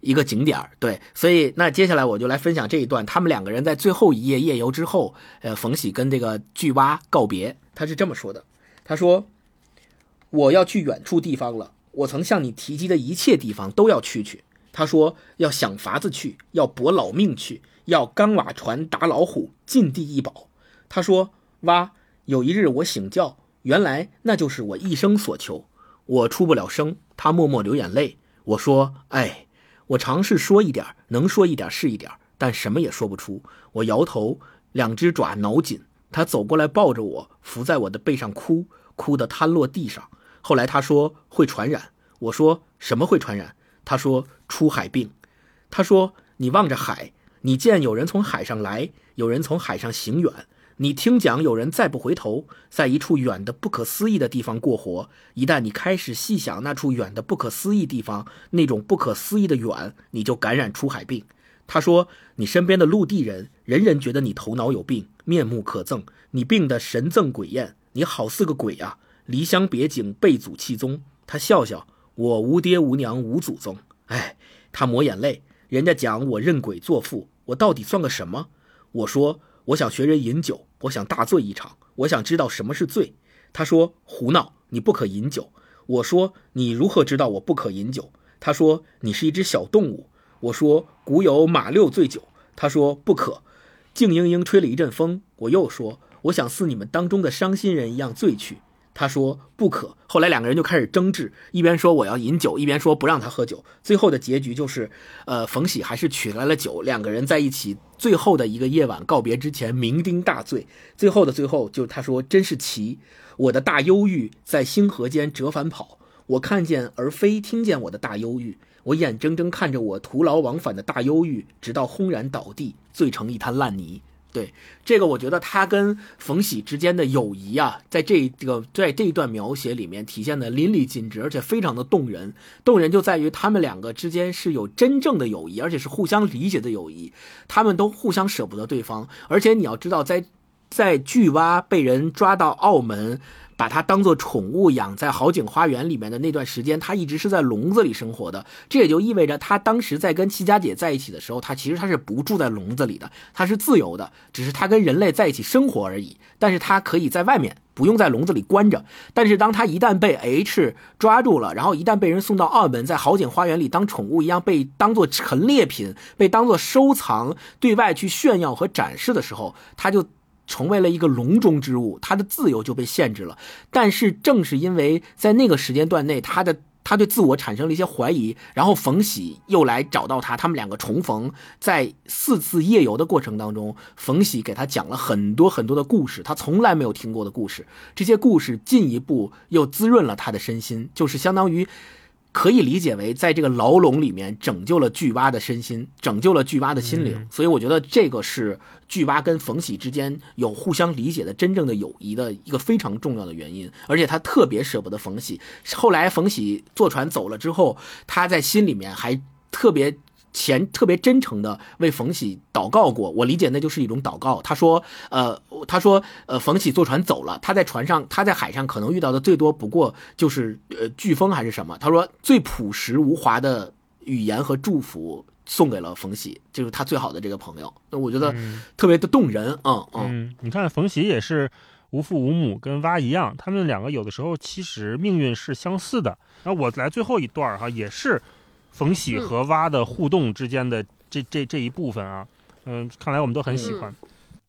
一个景点对，所以那接下来我就来分享这一段，他们两个人在最后一夜夜游之后，呃，冯喜跟这个巨蛙告别，他是这么说的，他说：“我要去远处地方了，我曾向你提及的一切地方都要去去。”他说：“要想法子去，要搏老命去，要钢瓦船打老虎，尽地一宝。”他说：“哇，有一日我醒觉，原来那就是我一生所求。我出不了声，他默默流眼泪。我说：哎，我尝试说一点，能说一点是一点，但什么也说不出。我摇头，两只爪挠紧。他走过来抱着我，伏在我的背上哭，哭得瘫落地上。后来他说会传染。我说什么会传染？他说出海病。他说你望着海，你见有人从海上来，有人从海上行远。你听讲有人再不回头，在一处远的不可思议的地方过活。一旦你开始细想那处远的不可思议地方，那种不可思议的远，你就感染出海病。他说你身边的陆地人，人人觉得你头脑有病，面目可憎，你病得神憎鬼厌，你好似个鬼啊！离乡别井，背祖弃宗。他笑笑。我无爹无娘无祖宗，哎，他抹眼泪。人家讲我认鬼作父，我到底算个什么？我说我想学人饮酒，我想大醉一场，我想知道什么是醉。他说胡闹，你不可饮酒。我说你如何知道我不可饮酒？他说你是一只小动物。我说古有马六醉酒。他说不可。静莺莺吹了一阵风。我又说我想似你们当中的伤心人一样醉去。他说不可。后来两个人就开始争执，一边说我要饮酒，一边说不让他喝酒。最后的结局就是，呃，冯喜还是取来了酒，两个人在一起。最后的一个夜晚告别之前，酩酊大醉。最后的最后，就他说真是奇，我的大忧郁在星河间折返跑，我看见而非听见我的大忧郁，我眼睁睁看着我徒劳往返的大忧郁，直到轰然倒地，醉成一滩烂泥。对这个，我觉得他跟冯喜之间的友谊啊，在这个在这一段描写里面体现的淋漓尽致，而且非常的动人。动人就在于他们两个之间是有真正的友谊，而且是互相理解的友谊。他们都互相舍不得对方，而且你要知道，在在巨蛙被人抓到澳门。把它当做宠物养在好景花园里面的那段时间，它一直是在笼子里生活的。这也就意味着，它当时在跟七家姐在一起的时候，它其实它是不住在笼子里的，它是自由的，只是它跟人类在一起生活而已。但是它可以在外面，不用在笼子里关着。但是当它一旦被 H 抓住了，然后一旦被人送到澳门，在好景花园里当宠物一样被当做陈列品，被当做收藏对外去炫耀和展示的时候，它就。成为了一个笼中之物，他的自由就被限制了。但是正是因为在那个时间段内，他的他对自我产生了一些怀疑，然后冯喜又来找到他，他们两个重逢，在四次夜游的过程当中，冯喜给他讲了很多很多的故事，他从来没有听过的故事。这些故事进一步又滋润了他的身心，就是相当于。可以理解为，在这个牢笼里面拯救了巨蛙的身心，拯救了巨蛙的心灵。所以，我觉得这个是巨蛙跟冯喜之间有互相理解的真正的友谊的一个非常重要的原因。而且，他特别舍不得冯喜。后来，冯喜坐船走了之后，他在心里面还特别。前特别真诚的为冯喜祷告过，我理解那就是一种祷告。他说，呃，他说，呃，冯喜坐船走了，他在船上，他在海上可能遇到的最多不过就是呃飓风还是什么。他说最朴实无华的语言和祝福送给了冯喜，就是他最好的这个朋友。那我觉得特别的动人，嗯嗯。你看冯喜也是无父无母，跟蛙一样，他们两个有的时候其实命运是相似的。然后我来最后一段哈，也是。冯喜和蛙的互动之间的这这这一部分啊，嗯，看来我们都很喜欢。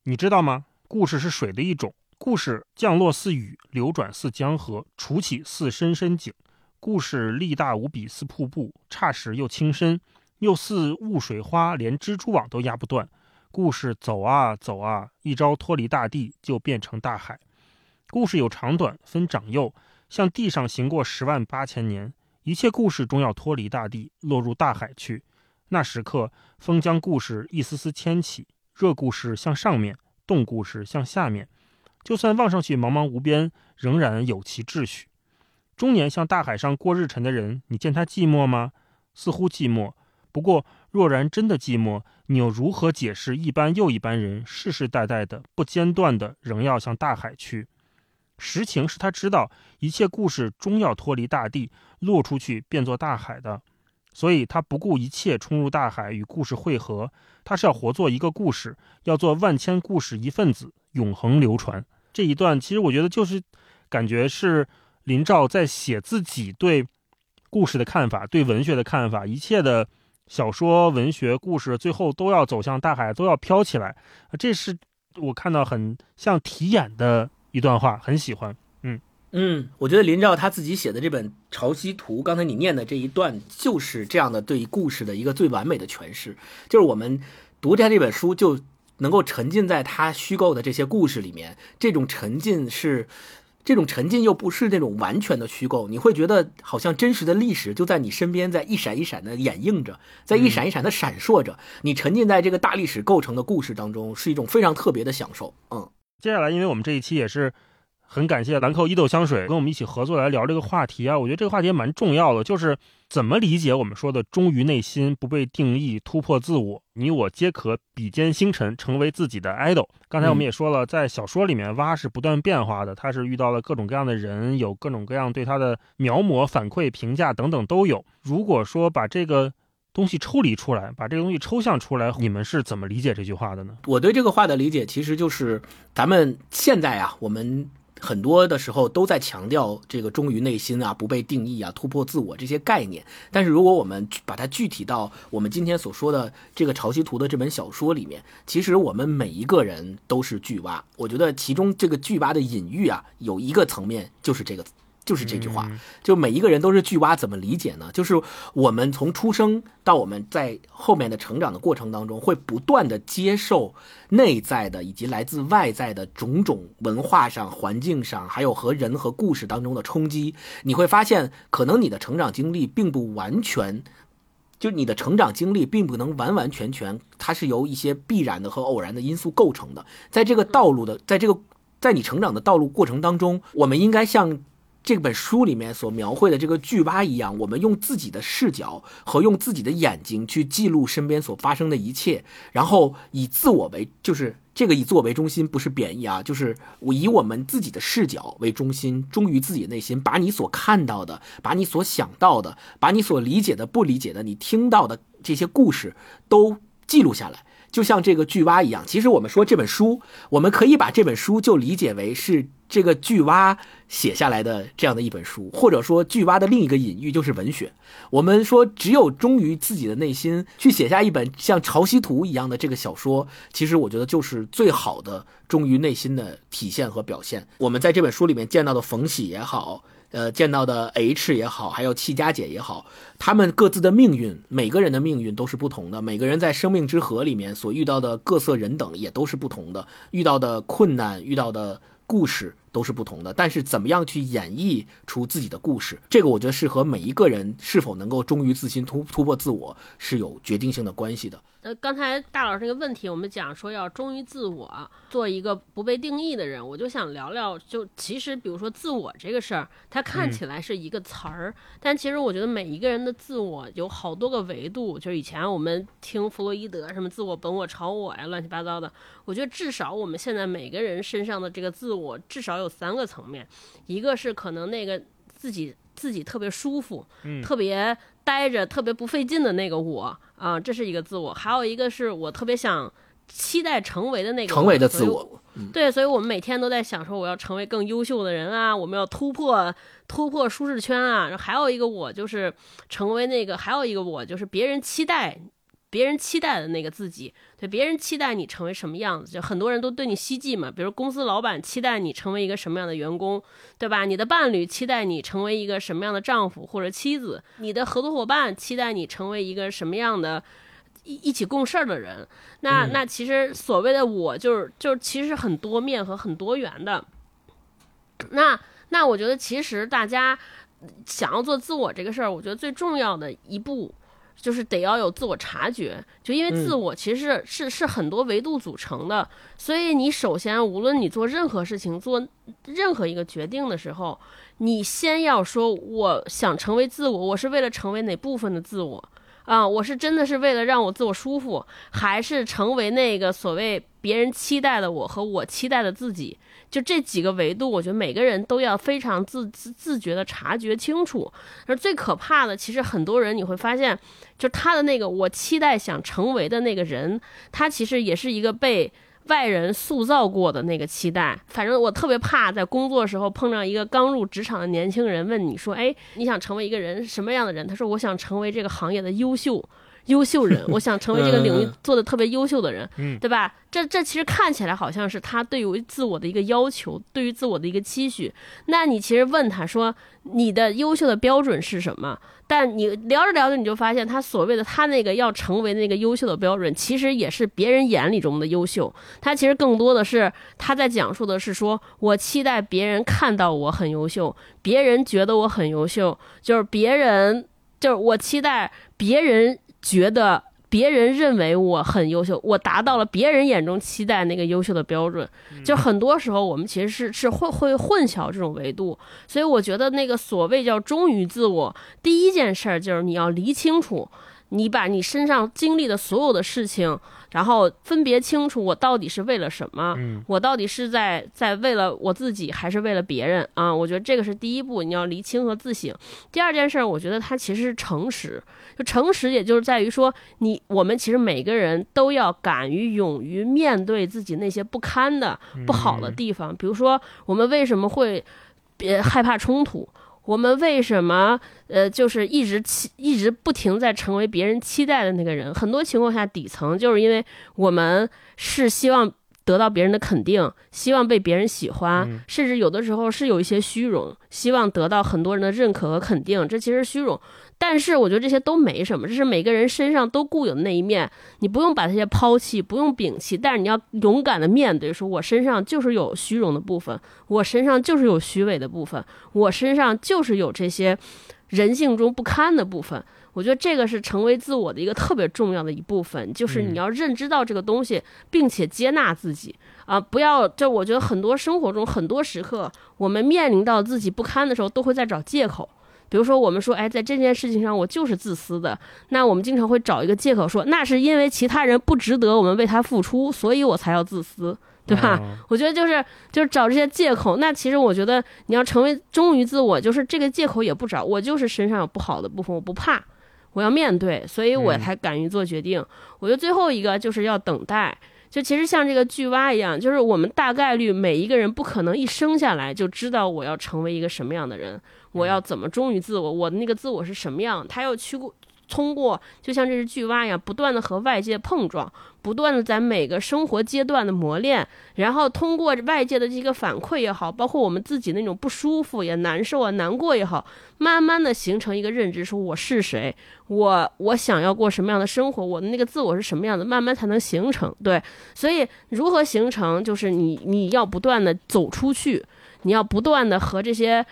你知道吗？故事是水的一种，故事降落似雨，流转似江河，楚起似深深井。故事力大无比似瀑布，霎时又轻深，又似雾水花，连蜘蛛网都压不断。故事走啊走啊，一朝脱离大地，就变成大海。故事有长短，分长幼，向地上行过十万八千年。一切故事终要脱离大地，落入大海去。那时刻，风将故事一丝丝牵起，热故事向上面，动故事向下面。就算望上去茫茫无边，仍然有其秩序。中年向大海上过日辰的人，你见他寂寞吗？似乎寂寞。不过，若然真的寂寞，你又如何解释一般又一般人世世代代的不间断的仍要向大海去？实情是他知道一切故事终要脱离大地，落出去变作大海的，所以他不顾一切冲入大海与故事汇合。他是要活做一个故事，要做万千故事一份子，永恒流传。这一段其实我觉得就是感觉是林兆在写自己对故事的看法，对文学的看法，一切的小说、文学、故事最后都要走向大海，都要飘起来。这是我看到很像题眼的。一段话很喜欢，嗯嗯，我觉得林兆他自己写的这本《潮汐图》，刚才你念的这一段就是这样的对故事的一个最完美的诠释。就是我们读他这本书，就能够沉浸在他虚构的这些故事里面。这种沉浸是，这种沉浸又不是那种完全的虚构，你会觉得好像真实的历史就在你身边，在一闪一闪的掩映着，在一闪一闪的闪烁着。你沉浸在这个大历史构成的故事当中，是一种非常特别的享受。嗯。接下来，因为我们这一期也是很感谢兰蔻伊豆香水跟我们一起合作来聊这个话题啊，我觉得这个话题也蛮重要的，就是怎么理解我们说的忠于内心、不被定义、突破自我，你我皆可比肩星辰，成为自己的 idol。刚才我们也说了，在小说里面，蛙是不断变化的，他是遇到了各种各样的人，有各种各样对他的描摹、反馈、评价等等都有。如果说把这个东西抽离出来，把这个东西抽象出来，你们是怎么理解这句话的呢？我对这个话的理解，其实就是咱们现在啊，我们很多的时候都在强调这个忠于内心啊、不被定义啊、突破自我这些概念。但是如果我们把它具体到我们今天所说的这个《潮汐图》的这本小说里面，其实我们每一个人都是巨蛙。我觉得其中这个巨蛙的隐喻啊，有一个层面就是这个。就是这句话，就每一个人都是巨蛙，怎么理解呢？就是我们从出生到我们在后面的成长的过程当中，会不断的接受内在的以及来自外在的种种文化上、环境上，还有和人和故事当中的冲击。你会发现，可能你的成长经历并不完全，就你的成长经历并不能完完全全，它是由一些必然的和偶然的因素构成的。在这个道路的，在这个在你成长的道路过程当中，我们应该像。这本书里面所描绘的这个巨蛙一样，我们用自己的视角和用自己的眼睛去记录身边所发生的一切，然后以自我为，就是这个以自我为中心，不是贬义啊，就是我以我们自己的视角为中心，忠于自己内心，把你所看到的，把你所想到的，把你所理解的、不理解的，你听到的这些故事都记录下来。就像这个巨蛙一样，其实我们说这本书，我们可以把这本书就理解为是这个巨蛙写下来的这样的一本书，或者说巨蛙的另一个隐喻就是文学。我们说，只有忠于自己的内心去写下一本像《潮汐图》一样的这个小说，其实我觉得就是最好的忠于内心的体现和表现。我们在这本书里面见到的冯喜也好。呃，见到的 H 也好，还有戚家姐也好，他们各自的命运，每个人的命运都是不同的。每个人在生命之河里面所遇到的各色人等也都是不同的，遇到的困难，遇到的故事都是不同的。但是，怎么样去演绎出自己的故事，这个我觉得是和每一个人是否能够忠于自心、突突破自我是有决定性的关系的。呃，刚才大老师这个问题，我们讲说要忠于自我，做一个不被定义的人，我就想聊聊，就其实比如说自我这个事儿，它看起来是一个词儿，但其实我觉得每一个人的自我有好多个维度，就是以前我们听弗洛伊德什么自我、本我、超我呀，乱七八糟的，我觉得至少我们现在每个人身上的这个自我至少有三个层面，一个是可能那个自己自己特别舒服，嗯，特别待着特别不费劲的那个我。啊，这是一个自我，还有一个是我特别想期待成为的那个成为的自我。对，所以我们每天都在想说，我要成为更优秀的人啊，我们要突破突破舒适圈啊。然后还有一个我就是成为那个，还有一个我就是别人期待。别人期待的那个自己，对别人期待你成为什么样子，就很多人都对你希冀嘛。比如公司老板期待你成为一个什么样的员工，对吧？你的伴侣期待你成为一个什么样的丈夫或者妻子，你的合作伙伴期待你成为一个什么样的一一起共事儿的人。那那其实所谓的我就是就是其实很多面和很多元的。那那我觉得其实大家想要做自我这个事儿，我觉得最重要的一步。就是得要有自我察觉，就因为自我其实是是是很多维度组成的，所以你首先无论你做任何事情，做任何一个决定的时候，你先要说我想成为自我，我是为了成为哪部分的自我啊，我是真的是为了让我自我舒服，还是成为那个所谓别人期待的我和我期待的自己？就这几个维度，我觉得每个人都要非常自自自觉的察觉清楚。而最可怕的，其实很多人你会发现，就他的那个我期待想成为的那个人，他其实也是一个被外人塑造过的那个期待。反正我特别怕在工作时候碰上一个刚入职场的年轻人，问你说：“哎，你想成为一个人什么样的人？”他说：“我想成为这个行业的优秀。”优秀人，我想成为这个领域做的特别优秀的人，嗯对吧？这这其实看起来好像是他对于自我的一个要求，对于自我的一个期许。那你其实问他说，你的优秀的标准是什么？但你聊着聊着，你就发现他所谓的他那个要成为那个优秀的标准，其实也是别人眼里中的优秀。他其实更多的是他在讲述的是说，我期待别人看到我很优秀，别人觉得我很优秀，就是别人就是我期待别人觉得。别人认为我很优秀，我达到了别人眼中期待那个优秀的标准。就很多时候，我们其实是是会会混淆这种维度。所以我觉得那个所谓叫忠于自我，第一件事儿就是你要理清楚，你把你身上经历的所有的事情，然后分别清楚我到底是为了什么，嗯我到底是在在为了我自己，还是为了别人啊？我觉得这个是第一步，你要厘清和自省。第二件事儿，我觉得它其实是诚实。就诚实，也就是在于说，你我们其实每个人都要敢于勇于面对自己那些不堪的、不好的地方。比如说，我们为什么会别害怕冲突？我们为什么呃，就是一直期一直不停在成为别人期待的那个人？很多情况下，底层就是因为我们是希望得到别人的肯定，希望被别人喜欢，嗯甚至有的时候是有一些虚荣，希望得到很多人的认可和肯定，这其实虚荣。但是我觉得这些都没什么，这是每个人身上都固有的那一面，你不用把这些抛弃，不用摒弃，但是你要勇敢的面对，说我身上就是有虚荣的部分，我身上就是有虚伪的部分，我身上就是有这些人性中不堪的部分。我觉得这个是成为自我的一个特别重要的一部分，就是你要认知到这个东西，并且接纳自己啊，不要就我觉得很多生活中很多时刻，我们面临到自己不堪的时候，都会在找借口。比如说，我们说，哎，在这件事情上我就是自私的，那我们经常会找一个借口说，那是因为其他人不值得我们为他付出，所以我才要自私，对吧？哦我觉得就是就是找这些借口。那其实我觉得你要成为忠于自我，就是这个借口也不找，我就是身上有不好的部分，我不怕，我要面对，所以我嗯才敢于做决定。我觉得最后一个就是要等待。就其实像这个巨蛙一样，就是我们大概率每一个人不可能一生下来就知道我要成为一个什么样的人，我要怎么忠于自我，我的那个自我是什么样，他要去过通过，就像这只巨蛙一样，不断的和外界碰撞，不断的在每个生活阶段的磨练，然后通过外界的这个反馈也好，包括我们自己那种不舒服也难受啊、难过也好，慢慢的形成一个认知，说我是谁，我我想要过什么样的生活，我的那个自我是什么样的，慢慢才能形成。对，所以如何形成，就是你你要不断的走出去，你要不断的和这些。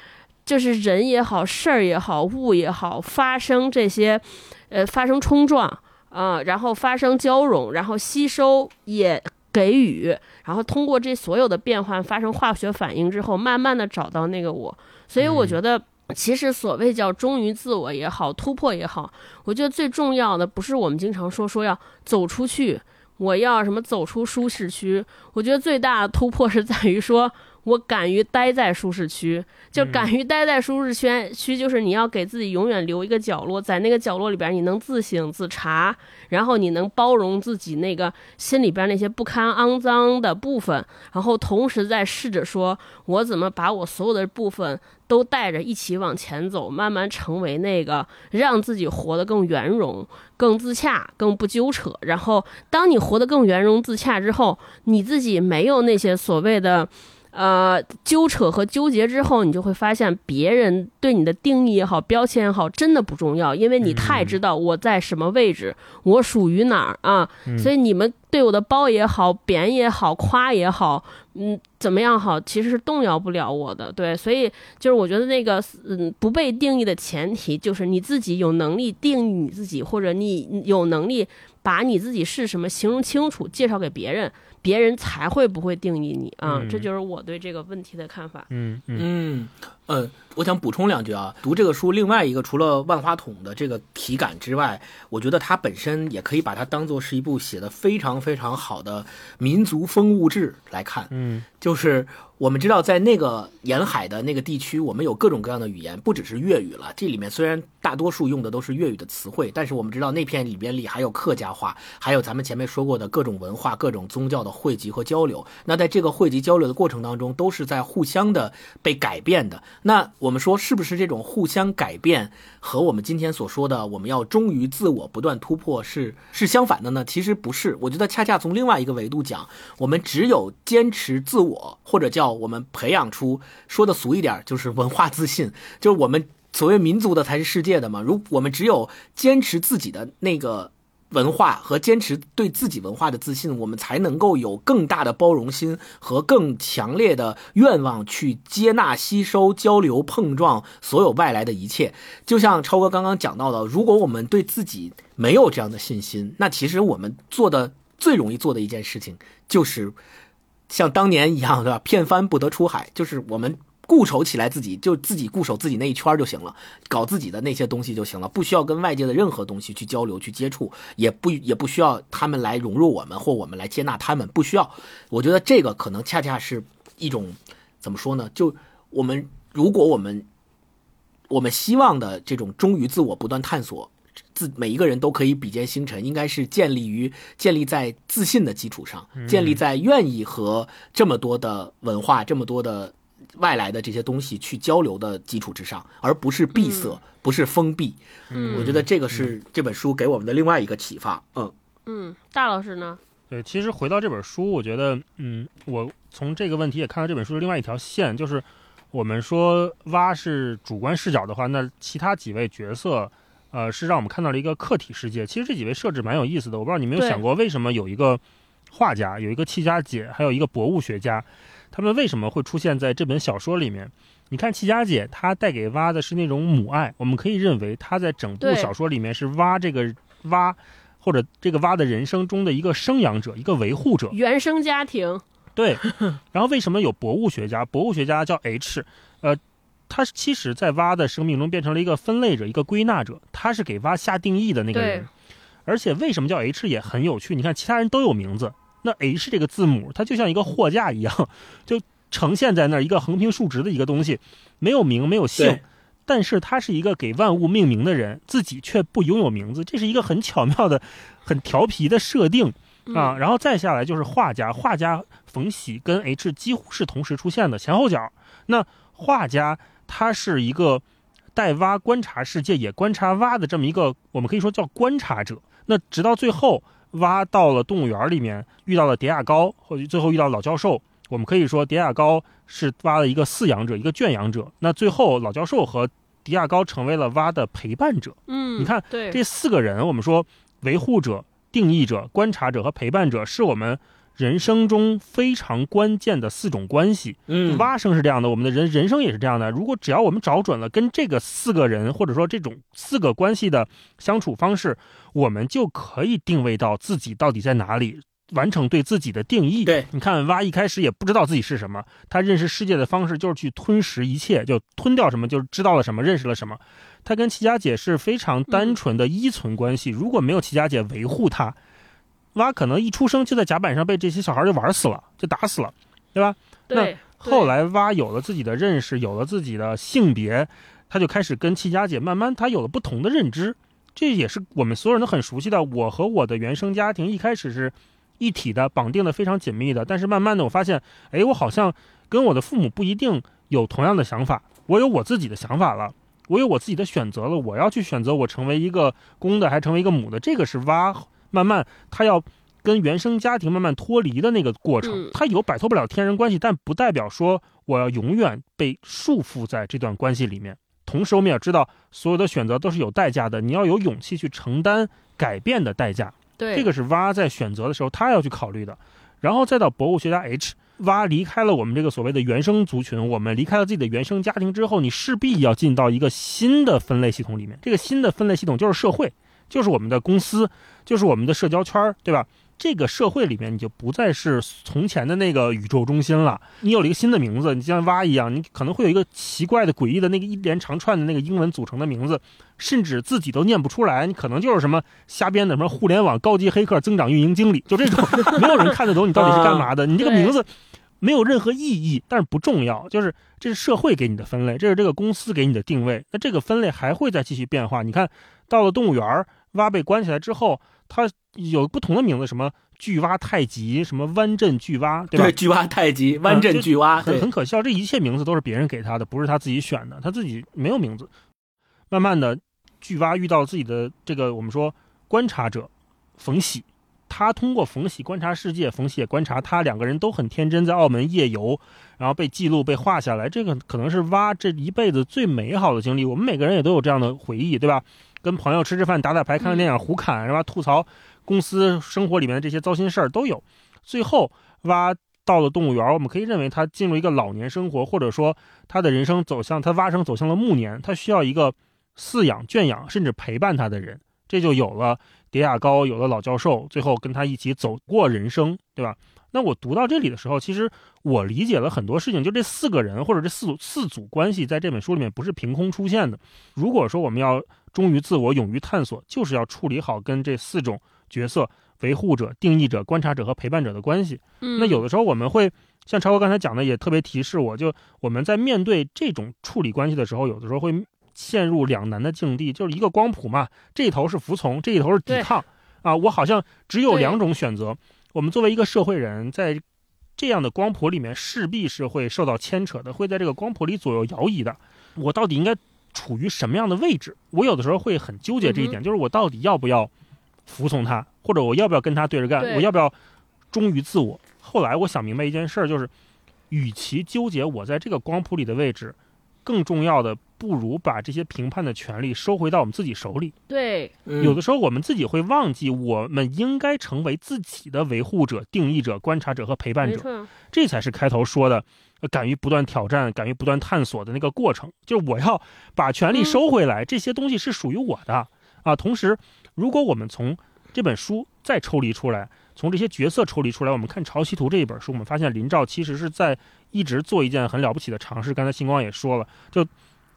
就是人也好，事儿也好，物也好，发生这些，呃，发生冲撞啊、然后发生交融，然后吸收也给予，然后通过这所有的变换发生化学反应之后，慢慢的找到那个我。所以我觉得，其实所谓叫忠于自我也好，突破也好，我觉得最重要的不是我们经常说说要走出去，我要什么走出舒适区。我觉得最大的突破是在于说。我敢于待在舒适区，就敢于待在舒适圈区，就是你要给自己永远留一个角落，在那个角落里边，你能自省自查，然后你能包容自己那个心里边那些不堪肮脏的部分，然后同时再试着说，我怎么把我所有的部分都带着一起往前走，慢慢成为那个让自己活得更圆融、更自洽、更不纠扯。然后，当你活得更圆融自洽之后，你自己没有那些所谓的。呃，纠扯和纠结之后，你就会发现别人对你的定义也好、标签也好，真的不重要，因为你太知道我在什么位置，我属于哪儿啊。所以你们对我的褒也好、贬也好、夸也好，嗯，怎么样好，其实是动摇不了我的。对，所以就是我觉得那个，嗯，不被定义的前提就是你自己有能力定义你自己，或者你有能力把你自己是什么形容清楚，介绍给别人。别人才会不会定义你啊。嗯这就是我对这个问题的看法。嗯嗯嗯，呃，我想补充两句啊。读这个书，另外一个除了万花筒的这个体感之外，我觉得它本身也可以把它当做是一部写的非常非常好的民族风物志来看。嗯就是我们知道，在那个沿海的那个地区，我们有各种各样的语言，不只是粤语了。这里面虽然大多数用的都是粤语的词汇，但是我们知道那片里边里还有客家话，还有咱们前面说过的各种文化、各种宗教的汇集和交流。那在这个汇集交流的过程当中，都是在互相的被改变的。那我们说，是不是这种互相改变和我们今天所说的我们要忠于自我、不断突破是是相反的呢？其实不是，我觉得恰恰从另外一个维度讲，我们只有坚持自我，或者叫我们培养出说的俗一点，就是文化自信，就是我们所谓民族的才是世界的嘛。如我们只有坚持自己的那个。文化和坚持对自己文化的自信，我们才能够有更大的包容心和更强烈的愿望去接纳、吸收、交流、碰撞所有外来的一切。就像超哥刚刚讲到的，如果我们对自己没有这样的信心，那其实我们做的最容易做的一件事情就是像当年一样，对吧？片帆不得出海，就是我们固守起来自己，就自己固守自己那一圈就行了，搞自己的那些东西就行了，不需要跟外界的任何东西去交流、去接触，也不也不需要他们来融入我们，或我们来接纳他们，不需要。我觉得这个可能恰恰是一种怎么说呢？就我们如果我们我们希望的这种忠于自我、不断探索。自每一个人都可以比肩星辰，应该是建立于建立在自信的基础上，建立在愿意和这么多的文化、这么多的外来的这些东西去交流的基础之上，而不是闭塞，不是封闭。嗯我觉得这个是这本书给我们的另外一个启发。嗯嗯，大老师呢？对，其实回到这本书，我觉得，嗯，我从这个问题也看到这本书的另外一条线，就是我们说蛙是主观视角的话，那其他几位角色，呃，是让我们看到了一个客体世界。其实这几位设置蛮有意思的，我不知道你没有想过，为什么有一个画家，有一个戚家姐，还有一个博物学家，他们为什么会出现在这本小说里面？你看齐家姐，她带给蛙的是那种母爱，我们可以认为她在整部小说里面是蛙这个蛙。或者这个蛙的人生中的一个生养者，一个维护者，原生家庭，对。然后为什么有博物学家？博物学家叫 H，呃，他其实在蛙的生命中变成了一个分类者，一个归纳者，他是给蛙下定义的那个人对。而且为什么叫 H 也很有趣，你看其他人都有名字，那 H 这个字母它就像一个货架一样，就呈现在那儿一个横平竖直的一个东西，没有名没有姓。但是他是一个给万物命名的人，自己却不拥有名字，这是一个很巧妙的、很调皮的设定啊。嗯然后再下来就是画家，画家冯喜跟 H 几乎是同时出现的，前后脚。那画家他是一个带蛙观察世界，也观察蛙的这么一个，我们可以说叫观察者。那直到最后，蛙到了动物园里面，遇到了迪亚高，或者最后遇到老教授。我们可以说，迪亚高是挖了一个饲养者，一个圈养者。那最后，老教授和迪亚高成为了蛙的陪伴者。嗯，你看对，这四个人，我们说维护者、定义者、观察者和陪伴者，是我们人生中非常关键的四种关系。嗯蛙生是这样的，我们的人人生也是这样的。如果只要我们找准了跟这个四个人，或者说这种四个关系的相处方式，我们就可以定位到自己到底在哪里。完成对自己的定义。对，你看蛙一开始也不知道自己是什么，他认识世界的方式就是去吞食一切，就吞掉什么，就是知道了什么，认识了什么。他跟齐家姐是非常单纯的依存关系，如果没有齐家姐维护他，蛙可能一出生就在甲板上被这些小孩就玩死了，就打死了，对吧？对，后来蛙有了自己的认识，有了自己的性别，他就开始跟戚家姐慢慢他有了不同的认知，这也是我们所有人都很熟悉的。我和我的原生家庭一开始是一体的，绑定的非常紧密的，但是慢慢的我发现，哎，我好像跟我的父母不一定有同样的想法，我有我自己的想法了。我有我自己的选择了，我要去选择我成为一个公的，还成为一个母的，这个是蛙慢慢他要跟原生家庭慢慢脱离的那个过程嗯。他有摆脱不了天人关系，但不代表说我要永远被束缚在这段关系里面。同时，我们也知道，所有的选择都是有代价的，你要有勇气去承担改变的代价。对，这个是蛙在选择的时候他要去考虑的。然后再到博物学家 H，蛙离开了我们这个所谓的原生族群，我们离开了自己的原生家庭之后，你势必要进到一个新的分类系统里面。这个新的分类系统就是社会，就是我们的公司，就是我们的社交圈儿，对吧？这个社会里面，你就不再是从前的那个宇宙中心了。你有了一个新的名字，你就像蛙一样，你可能会有一个奇怪的、诡异的那个一连长串的那个英文组成的名字，甚至自己都念不出来。你可能就是什么瞎编的，什么互联网高级黑客增长运营经理，就这种，没有人看得懂你到底是干嘛的。你这个名字没有任何意义，但是不重要，就是这是社会给你的分类，这是这个公司给你的定位。那这个分类还会再继续变化。你看到了动物园，蛙被关起来之后，它。有不同的名字，什么巨蛙太极，什么湾镇巨蛙，对吧？对，巨蛙太极，湾镇巨蛙，很很可笑。这一切名字都是别人给他的，不是他自己选的，他自己没有名字。慢慢的，巨蛙遇到自己的这个我们说观察者冯喜，他通过冯喜观察世界，冯喜也观察他，两个人都很天真，在澳门夜游，然后被记录被画下来。这个可能是蛙这一辈子最美好的经历。我们每个人也都有这样的回忆，对吧？跟朋友吃吃饭、打打牌、看看电影、胡侃，是吧？吐槽。公司生活里面的这些糟心事儿都有，最后蛙到了动物园，我们可以认为他进入一个老年生活，或者说他的人生走向他蛙生走向了暮年，他需要一个饲养、圈养甚至陪伴他的人，这就有了叠雅高，有了老教授，最后跟他一起走过人生，对吧？那我读到这里的时候，其实我理解了很多事情，就这四个人或者这四组四组关系在这本书里面不是凭空出现的。如果说我们要忠于自我、勇于探索，就是要处理好跟这四种。角色维护者、定义者、观察者和陪伴者的关系。嗯，那有的时候我们会像超哥刚才讲的，也特别提示我，就我们在面对这种处理关系的时候，有的时候会陷入两难的境地，就是一个光谱嘛，这一头是服从，这一头是抵抗啊，我好像只有两种选择。我们作为一个社会人，在这样的光谱里面，势必是会受到牵扯的，会在这个光谱里左右摇移的。我到底应该处于什么样的位置？我有的时候会很纠结这一点，就是我到底要不要？服从他，或者我要不要跟他对着干？我要不要忠于自我？后来我想明白一件事儿，就是，与其纠结我在这个光谱里的位置，更重要的不如把这些评判的权利收回到我们自己手里。对，有的时候我们自己会忘记，我们应该成为自己的维护者、定义者、观察者和陪伴者。这才是开头说的，敢于不断挑战、敢于不断探索的那个过程。就是我要把权力收回来，这些东西是属于我的啊。同时。如果我们从这本书再抽离出来，从这些角色抽离出来，我们看《潮汐图》这一本书，我们发现林兆其实是在一直做一件很了不起的尝试。刚才星光也说了，就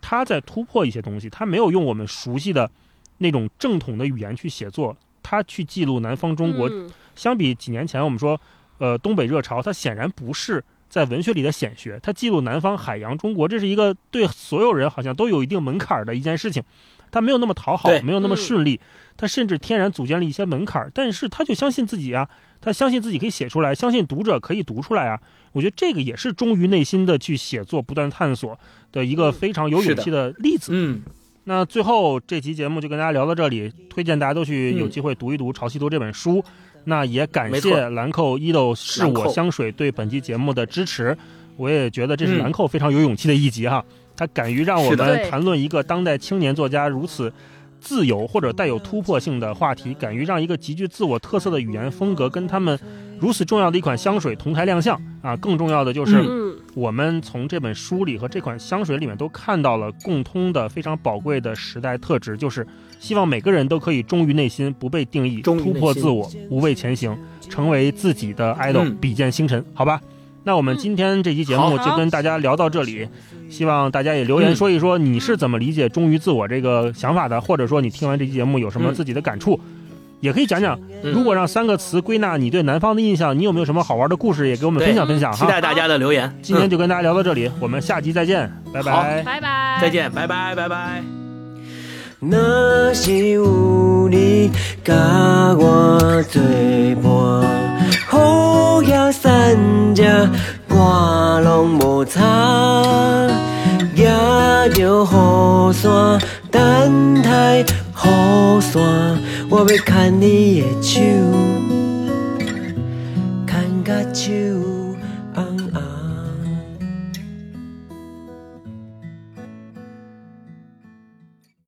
他在突破一些东西，他没有用我们熟悉的那种正统的语言去写作，他去记录南方中国。相比几年前，我们说，呃，东北热潮，它显然不是在文学里的显学，它记录南方海洋中国，这是一个对所有人好像都有一定门槛的一件事情。他没有那么讨好，没有那么顺利，他甚至天然组建了一些门槛但是他就相信自己啊，他相信自己可以写出来，相信读者可以读出来啊。我觉得这个也是忠于内心的去写作、不断探索的一个非常有勇气的例子。嗯，那最后这期节目就跟大家聊到这里，推荐大家都去有机会读一读《潮汐图》这本书。那也感谢兰蔻伊豆是我香水对本期节目的支持，我也觉得这是兰蔻非常有勇气的一集哈。他敢于让我们谈论一个当代青年作家如此自由或者带有突破性的话题，敢于让一个极具自我特色的语言风格跟他们如此重要的一款香水同台亮相啊！更重要的就是，我们从这本书里和这款香水里面都看到了共通的非常宝贵的时代特质，就是希望每个人都可以忠于内心，不被定义，突破自我，无畏前行，成为自己的 idol，比肩星辰，好吧？那我们今天这期节目就跟大家聊到这里。希望大家也留言说一说你是怎么理解忠于自我这个想法的，或者说你听完这期节目有什么自己的感触，也可以讲讲。如果让三个词归纳你对南方的印象，你有没有什么好玩的故事也给我们分享分享哈？期待大家的留言。今天就跟大家聊到这里，我们下期再见，拜拜，拜拜，再见，拜拜，拜拜。若是有你甲我作伴，好野三只，我拢无差，拿着雨伞，等待雨伞，我要牵你的手，牵甲手。